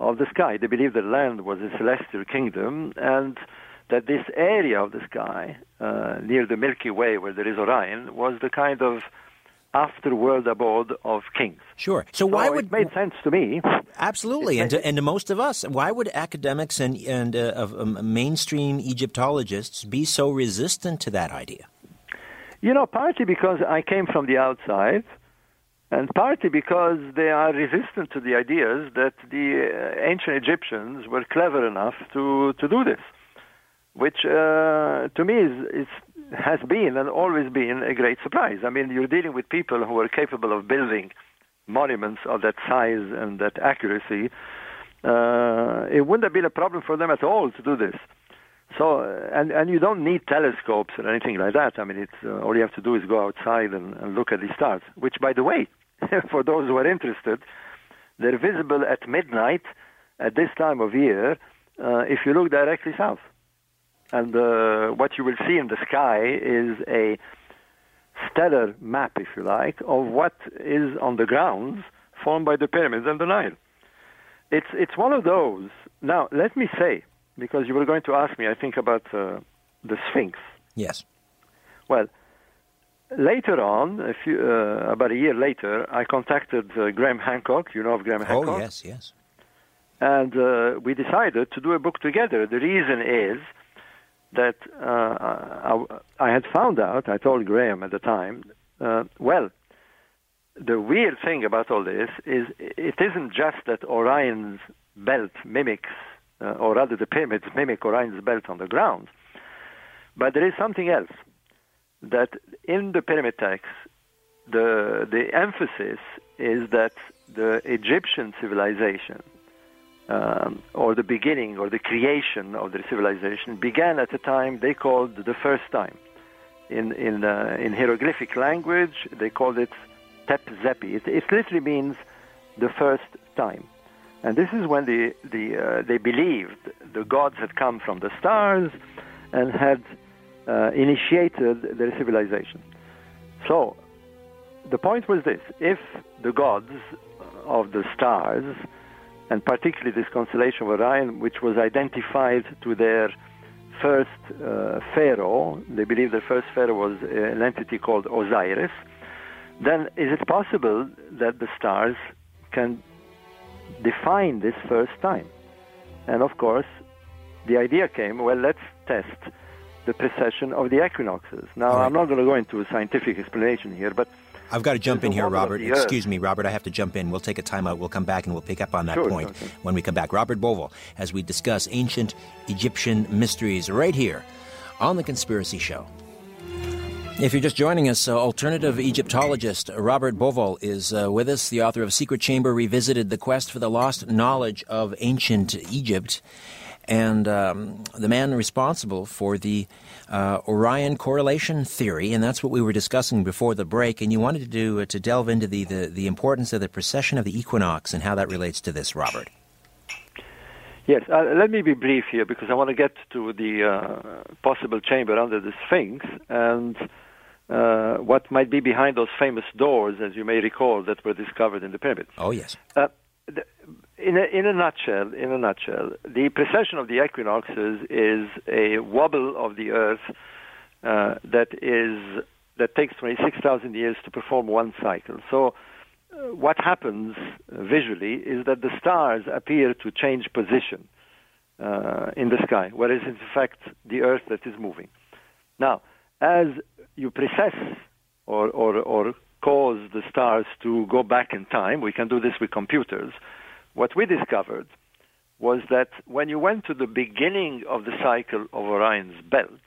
of the sky. They believed the land was a celestial kingdom and that this area of the sky uh, near the Milky Way, where there is Orion, was the kind of afterworld abode of kings. Sure. So why so would it made sense to me? Absolutely, and to, and to most of us, why would academics and and uh, of um, mainstream Egyptologists be so resistant to that idea? You know, partly because I came from the outside, and partly because they are resistant to the ideas that the uh, ancient Egyptians were clever enough to to do this, which uh, to me is, is has been and always been a great surprise. I mean, you're dealing with people who are capable of building monuments of that size and that accuracy. Uh, it wouldn't have been a problem for them at all to do this. So, uh, and and you don't need telescopes or anything like that. I mean, it's uh, all you have to do is go outside and, and look at the stars. Which, by the way, for those who are interested, they're visible at midnight at this time of year uh, if you look directly south. And uh, what you will see in the sky is a stellar map, if you like, of what is on the grounds formed by the pyramids and the Nile. It's it's one of those. Now, let me say, because you were going to ask me, I think about uh, the Sphinx. Yes. Well, later on, a few, uh, about a year later, I contacted uh, Graham Hancock. You know of Graham Hancock? Oh yes, yes. And uh, we decided to do a book together. The reason is that uh, I, I, had found out, I told Graham at the time, uh, well, the weird thing about all this is it isn't just that Orion's belt mimics, uh, or rather the pyramids mimic Orion's belt on the ground, but there is something else. That in the pyramid texts, the, the emphasis is that the Egyptian civilization um, or the beginning or the creation of the civilization began at a time they called the first time. In in uh, in hieroglyphic language, they called it Tep Zepi. It, it literally means the first time, and this is when the the uh, they believed the gods had come from the stars and had uh, initiated their civilization. So, the point was this: if the gods of the stars and particularly this constellation of Orion, which was identified to their first uh, pharaoh. They believe the first pharaoh was uh, an entity called Osiris. Then, is it possible that the stars can define this first time? And of course, the idea came well, let's test the precession of the equinoxes. Now, right. I'm not going to go into a scientific explanation here, but I've got to jump in here, Robert. Excuse me, Robert. I have to jump in. We'll take a timeout. We'll come back and we'll pick up on that sure, point okay. when we come back. Robert Bauval, as we discuss ancient Egyptian mysteries right here on The Conspiracy Show. If you're just joining us, uh, alternative Egyptologist Robert Bauval is uh, with us, the author of Secret Chamber Revisited The Quest for the Lost Knowledge of Ancient Egypt, and um, the man responsible for the uh, Orion correlation theory, and that's what we were discussing before the break. And you wanted to do uh, to delve into the, the, the importance of the precession of the equinox and how that relates to this, Robert. Yes, uh, let me be brief here because I want to get to the uh, possible chamber under the Sphinx and uh, what might be behind those famous doors, as you may recall, that were discovered in the pyramid. Oh yes. Uh, the, in a, in a nutshell, in a nutshell, the precession of the equinoxes is a wobble of the Earth uh, that is that takes 26,000 years to perform one cycle. So, uh, what happens visually is that the stars appear to change position uh, in the sky, whereas in fact the Earth that is moving. Now, as you precess or, or, or cause the stars to go back in time, we can do this with computers what we discovered was that when you went to the beginning of the cycle of Orion's belt,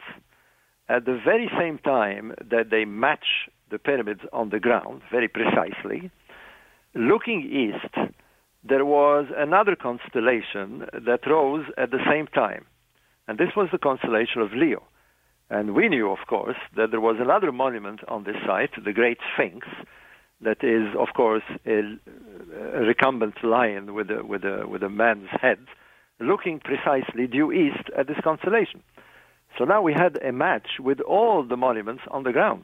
at the very same time that they match the pyramids on the ground very precisely, looking east, there was another constellation that rose at the same time, and this was the constellation of Leo. And we knew, of course, that there was another monument on this site, the Great Sphinx, that is, of course, a, a recumbent lion with a, with, a, with a man's head, looking precisely due east at this constellation. So now we had a match with all the monuments on the ground.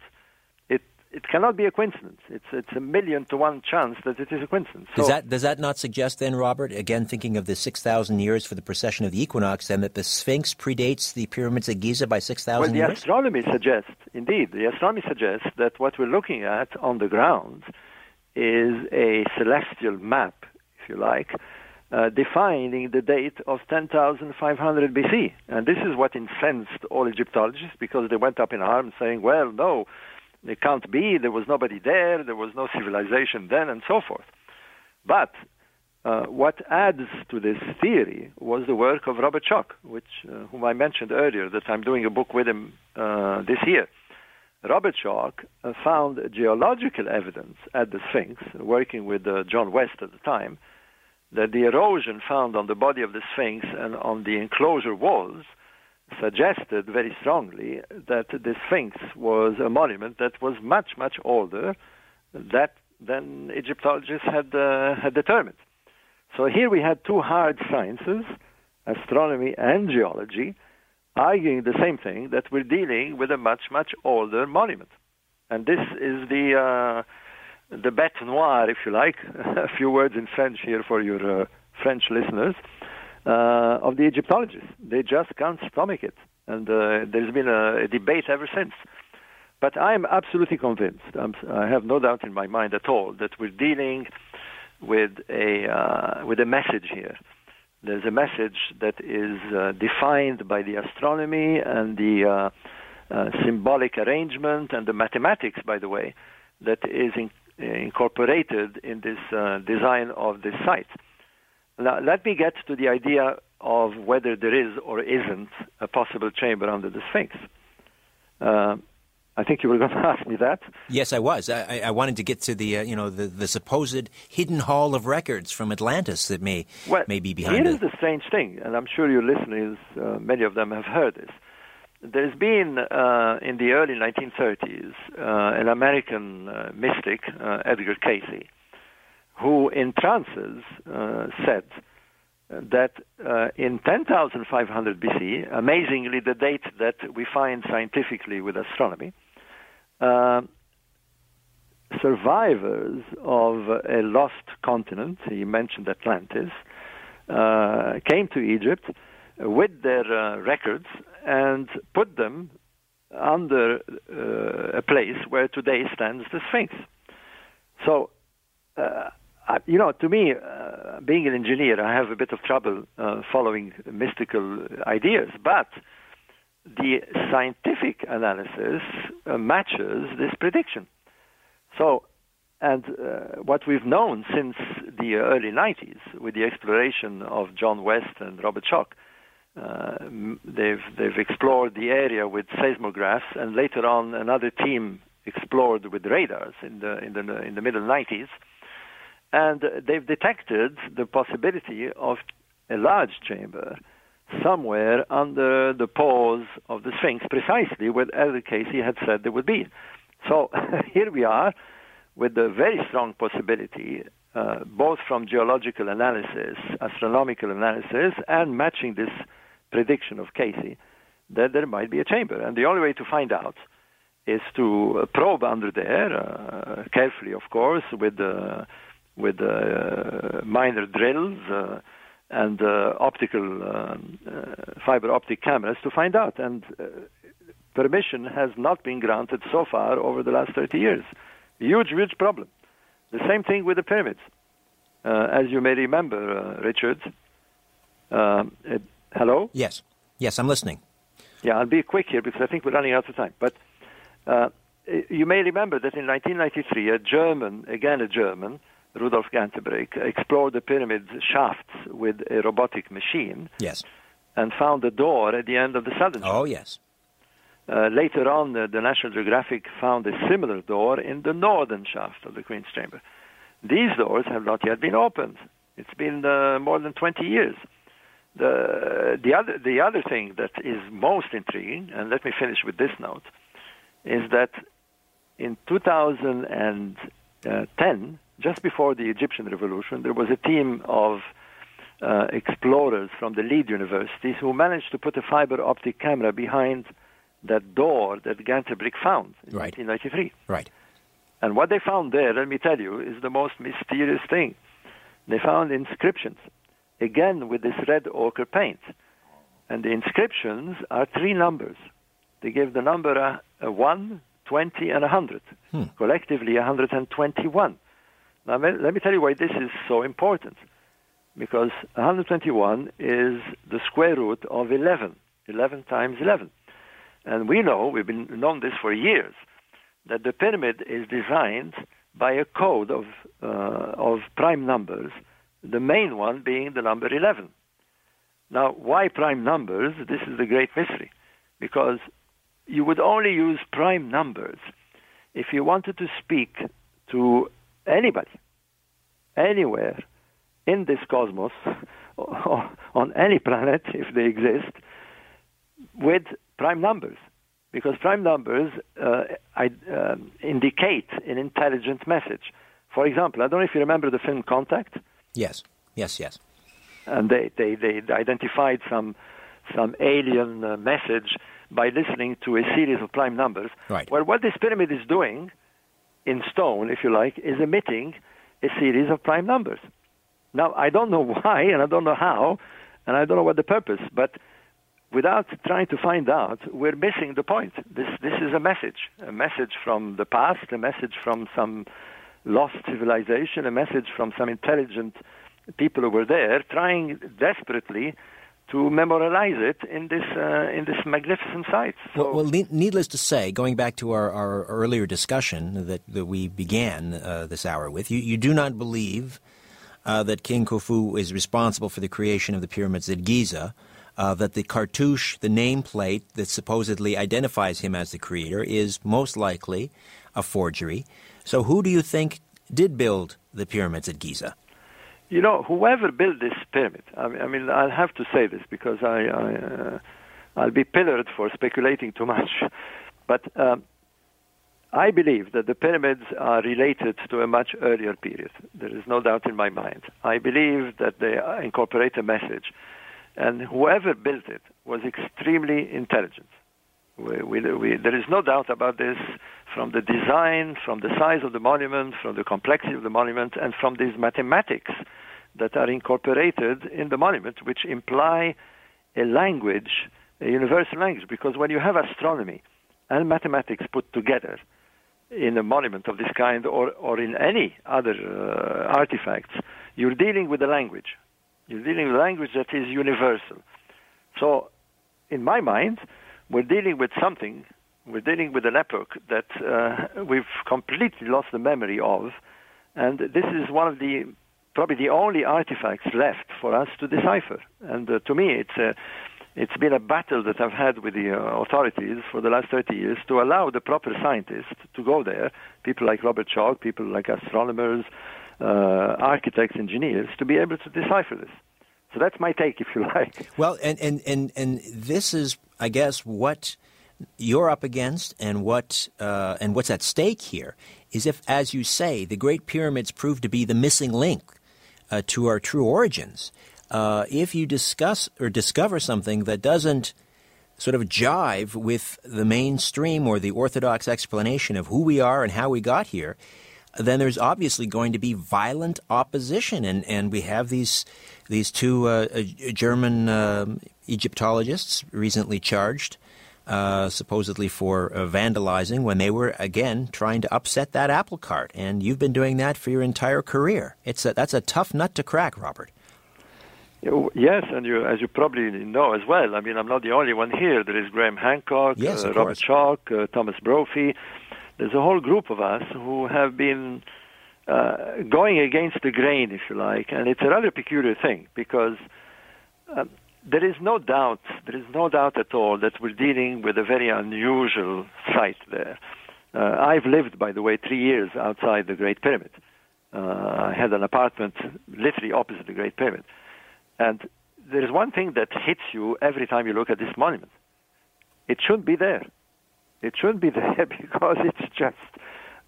It cannot be a coincidence. It's it's a million to one chance that it is a coincidence. Does that does that not suggest then, Robert? Again, thinking of the six thousand years for the precession of the equinox, then that the Sphinx predates the pyramids at Giza by six thousand well, years. Well, the astronomy suggests, indeed, the astronomy suggests that what we're looking at on the ground is a celestial map, if you like, uh, defining the date of 10,500 BC. And this is what incensed all Egyptologists because they went up in arms saying, well, no, it can't be, there was nobody there, there was no civilization then, and so forth. But uh, what adds to this theory was the work of Robert Schoch, which, uh, whom I mentioned earlier, that I'm doing a book with him uh, this year. Robert Schoch uh, found geological evidence at the Sphinx, working with uh, John West at the time, that the erosion found on the body of the Sphinx and on the enclosure walls suggested very strongly that the Sphinx was a monument that was much, much older that, than Egyptologists had, uh, had determined. So here we had two hard sciences, astronomy and geology, arguing the same thing that we're dealing with a much, much older monument. And this is the. Uh, the bête noire, if you like, a few words in French here for your uh, French listeners, uh, of the Egyptologists. They just can't stomach it. And uh, there's been a, a, debate ever since. But I'm absolutely convinced, I'm, i have no doubt in my mind at all, that we're dealing with a, uh, with a message here. There's a message that is uh, defined by the astronomy and the uh, symbolic arrangement and the mathematics, by the way, that is in, incorporated in this uh, design of this site. Now, let me get to the idea of whether there is or isn't a possible chamber under the Sphinx. Uh, I think you were going to ask me that. Yes, I was. I, I wanted to get to the uh, you know the, the supposed hidden hall of records from Atlantis that may well, may be behind. It. Here is the strange thing, and I'm sure your listeners, uh, many of them, have heard this there's been uh, in the early 1930s uh, an American uh, mystic, uh, Edgar Cayce, who in trances uh, said that uh, in 10,500 BC, amazingly the date that we find scientifically with astronomy, survivors of a lost continent, he mentioned Atlantis, came to Egypt with their records and put them under uh, a place where today stands the Sphinx. So, uh, you know, to me, uh, being an engineer, I have a bit of trouble uh, following mystical ideas, but the scientific analysis uh, matches this prediction. So, and uh, what we've known since the early 90s with the exploration of John West and Robert Schoch uh, they've they've explored the area with seismographs, and later on another team explored with radars in the in the in the middle 90s, and they've detected the possibility of a large chamber somewhere under the paws of the Sphinx, precisely where Edgar Cayce had said there would be. So here we are with a very strong possibility, uh, both from geological analysis, astronomical analysis, and matching this prediction of Cayce, that there might be a chamber. And the only way to find out is to probe under there, uh, carefully, of course, with, uh, with uh, minor drills uh, and uh, optical um, uh, fiber optic cameras to find out. And permission has not been granted so far over the last 30 years. Huge, huge problem. The same thing with the pyramids. as you may remember, Richard, it, Hello? Yes. Yes, I'm listening. Yeah, I'll be quick here because I think we're running out of time. But uh, you may remember that in 1993, a German, again a German, Rudolf Gantenbrink, explored the pyramid shafts with a robotic machine. Yes. And found a door at the end of the southern shaft. Oh, yes. Uh, later on, uh, the National Geographic found a similar door in the northern shaft of the Queen's Chamber. These doors have not yet been opened. It's been uh, more than 20 years. The, the, other, the other thing that is most intriguing, and let me finish with this note, is that in 2010, just before the Egyptian revolution, there was a team of uh, explorers from the lead universities who managed to put a fiber optic camera behind that door that Gantenbrink found in right. 1993. Right. And what they found there, let me tell you, is the most mysterious thing. They found inscriptions, again with this red ochre paint. And the inscriptions are three numbers. They gave the number a, a 1, 20, and 100, hmm. collectively 121. Now, let me tell you why this is so important. Because 121 is the square root of 11, 11 times 11. And we know, we've been known this for years, that the pyramid is designed by a code of, uh, of prime numbers, the main one being the number 11. Now, why prime numbers? This is the great mystery. Because you would only use prime numbers if you wanted to speak to anybody, anywhere in this cosmos, on any planet, if they exist, with prime numbers because prime numbers uh, I, uh, indicate an intelligent message. For example, I don't know if you remember the film Contact. Yes, yes, yes. And they, they, they identified some, some alien uh, message by listening to a series of prime numbers. Right. Well, what this pyramid is doing, in stone, if you like, is emitting a series of prime numbers. Now, I don't know why, and I don't know how, and I don't know what the purpose, but without trying to find out, we're missing the point. This, this is a message, a message from the past, a message from some lost civilization, a message from some intelligent people who were there, trying desperately to memorialize it in this uh, in this magnificent site. So well, well, needless to say, going back to our, our earlier discussion that, that we began uh, this hour with, you, you do not believe uh, that King Khufu is responsible for the creation of the pyramids at Giza uh, that the cartouche, the nameplate that supposedly identifies him as the creator, is most likely a forgery. So, who do you think did build the pyramids at Giza? You know, whoever built this pyramid, I mean, I mean I'll have to say this because I, I uh, I'll be pillared for speculating too much, but um, I believe that the pyramids are related to a much earlier period. There is no doubt in my mind. I believe that they incorporate a message and whoever built it was extremely intelligent. We, we, we, there is no doubt about this from the design, from the size of the monument, from the complexity of the monument, and from these mathematics that are incorporated in the monument, which imply a language, a universal language. Because when you have astronomy and mathematics put together in a monument of this kind or, or in any other uh, artifacts, you're dealing with a language. You're dealing with a language that is universal. So, in my mind, we're dealing with something, we're dealing with an epoch that uh, we've completely lost the memory of, and this is one of the probably the only artifacts left for us to decipher. And uh, to me, it's a, it's been a battle that I've had with the uh, authorities for the last 30 years to allow the proper scientists to go there, people like Robert Schoch, people like astronomers, uh, architects, engineers, to be able to decipher this. So that's my take, if you like. Well, and, and, and, and this is, I guess, what you're up against and what uh, and what's at stake here is if, as you say, the Great Pyramids prove to be the missing link uh, to our true origins. Uh, if you discuss or discover something that doesn't sort of jive with the mainstream or the orthodox explanation of who we are and how we got here, then there's obviously going to be violent opposition. And, and we have these, these two uh, uh German uh, Egyptologists recently charged, uh, supposedly for uh, vandalizing, when they were, again, trying to upset that apple cart. And you've been doing that for your entire career. It's a, that's a tough nut to crack, Robert. Yes, and you, as you probably know as well, I mean, I'm not the only one here. There is Graham Hancock, yes, uh, Robert Schoch, uh, Thomas Brophy, there's a whole group of us who have been uh, going against the grain, if you like, and it's a rather peculiar thing because um, there is no doubt, there is no doubt at all that we're dealing with a very unusual site there. Uh, I've lived, by the way, three years outside the Great Pyramid. Uh, I had an apartment literally opposite the Great Pyramid. And there is one thing that hits you every time you look at this monument. It shouldn't be there. It shouldn't be there because it's just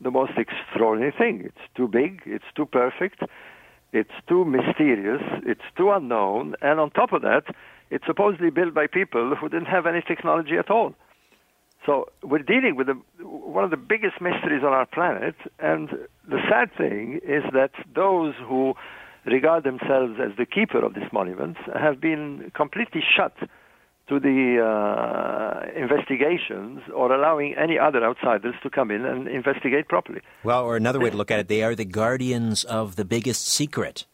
the most extraordinary thing. It's too big, it's too perfect, it's too mysterious, it's too unknown, and on top of that, it's supposedly built by people who didn't have any technology at all. So we're dealing with the, one of the biggest mysteries on our planet, and the sad thing is that those who regard themselves as the keeper of these monuments have been completely shut to the uh, investigations or allowing any other outsiders to come in and investigate properly. Well, or another way to look at it, they are the guardians of the biggest secret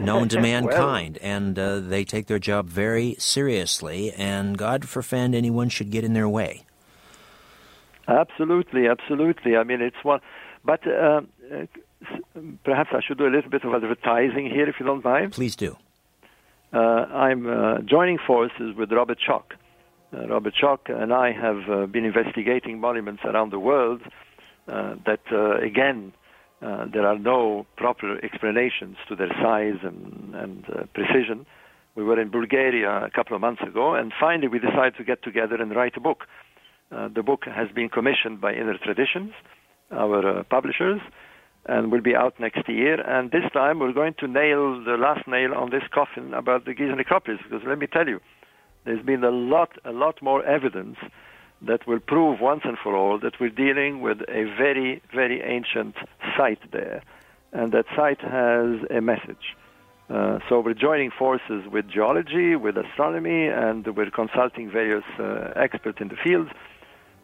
known to mankind, well, and uh, they take their job very seriously, and God forfend anyone should get in their way. Absolutely, absolutely. I mean, it's one, but uh, perhaps I should do a little bit of advertising here, if you don't mind. Please do. Uh, I'm uh, joining forces with Robert Schoch. Uh, Robert Schoch and I have uh, been investigating monuments around the world uh, that, uh, again, there are no proper explanations to their size and, and precision. We were in Bulgaria a couple of months ago, and finally we decided to get together and write a book. the book has been commissioned by Inner Traditions, our publishers, and will be out next year. And this time we're going to nail the last nail on this coffin about the Giza necropolis, because let me tell you, there's been a lot, a lot more evidence that will prove once and for all that we're dealing with a very, very ancient site there, and that site has a message. Uh, so we're joining forces with geology, with astronomy, and we're consulting various uh, experts in the field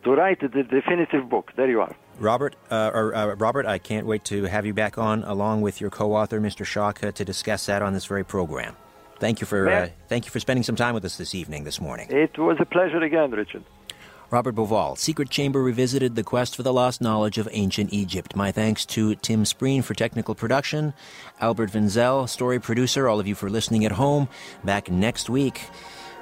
to write the definitive book. There you are. Robert, uh, or, uh, Robert, I can't wait to have you back on along with your co-author, Mr. Schoch, to discuss that on this very program. Thank you for uh, thank you for spending some time with us this evening, this morning. It was a pleasure again, Richard. Robert Bauval, Secret Chamber Revisited The Quest for the Lost Knowledge of Ancient Egypt. My thanks to Tim Spreen for technical production, Albert Vinzel, story producer, all of you for listening at home. Back next week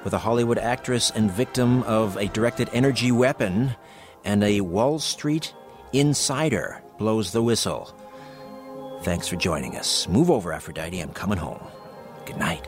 with a Hollywood actress and victim of a directed energy weapon, and a Wall Street insider blows the whistle. Thanks for joining us. Move over, Aphrodite. I'm coming home. Good night.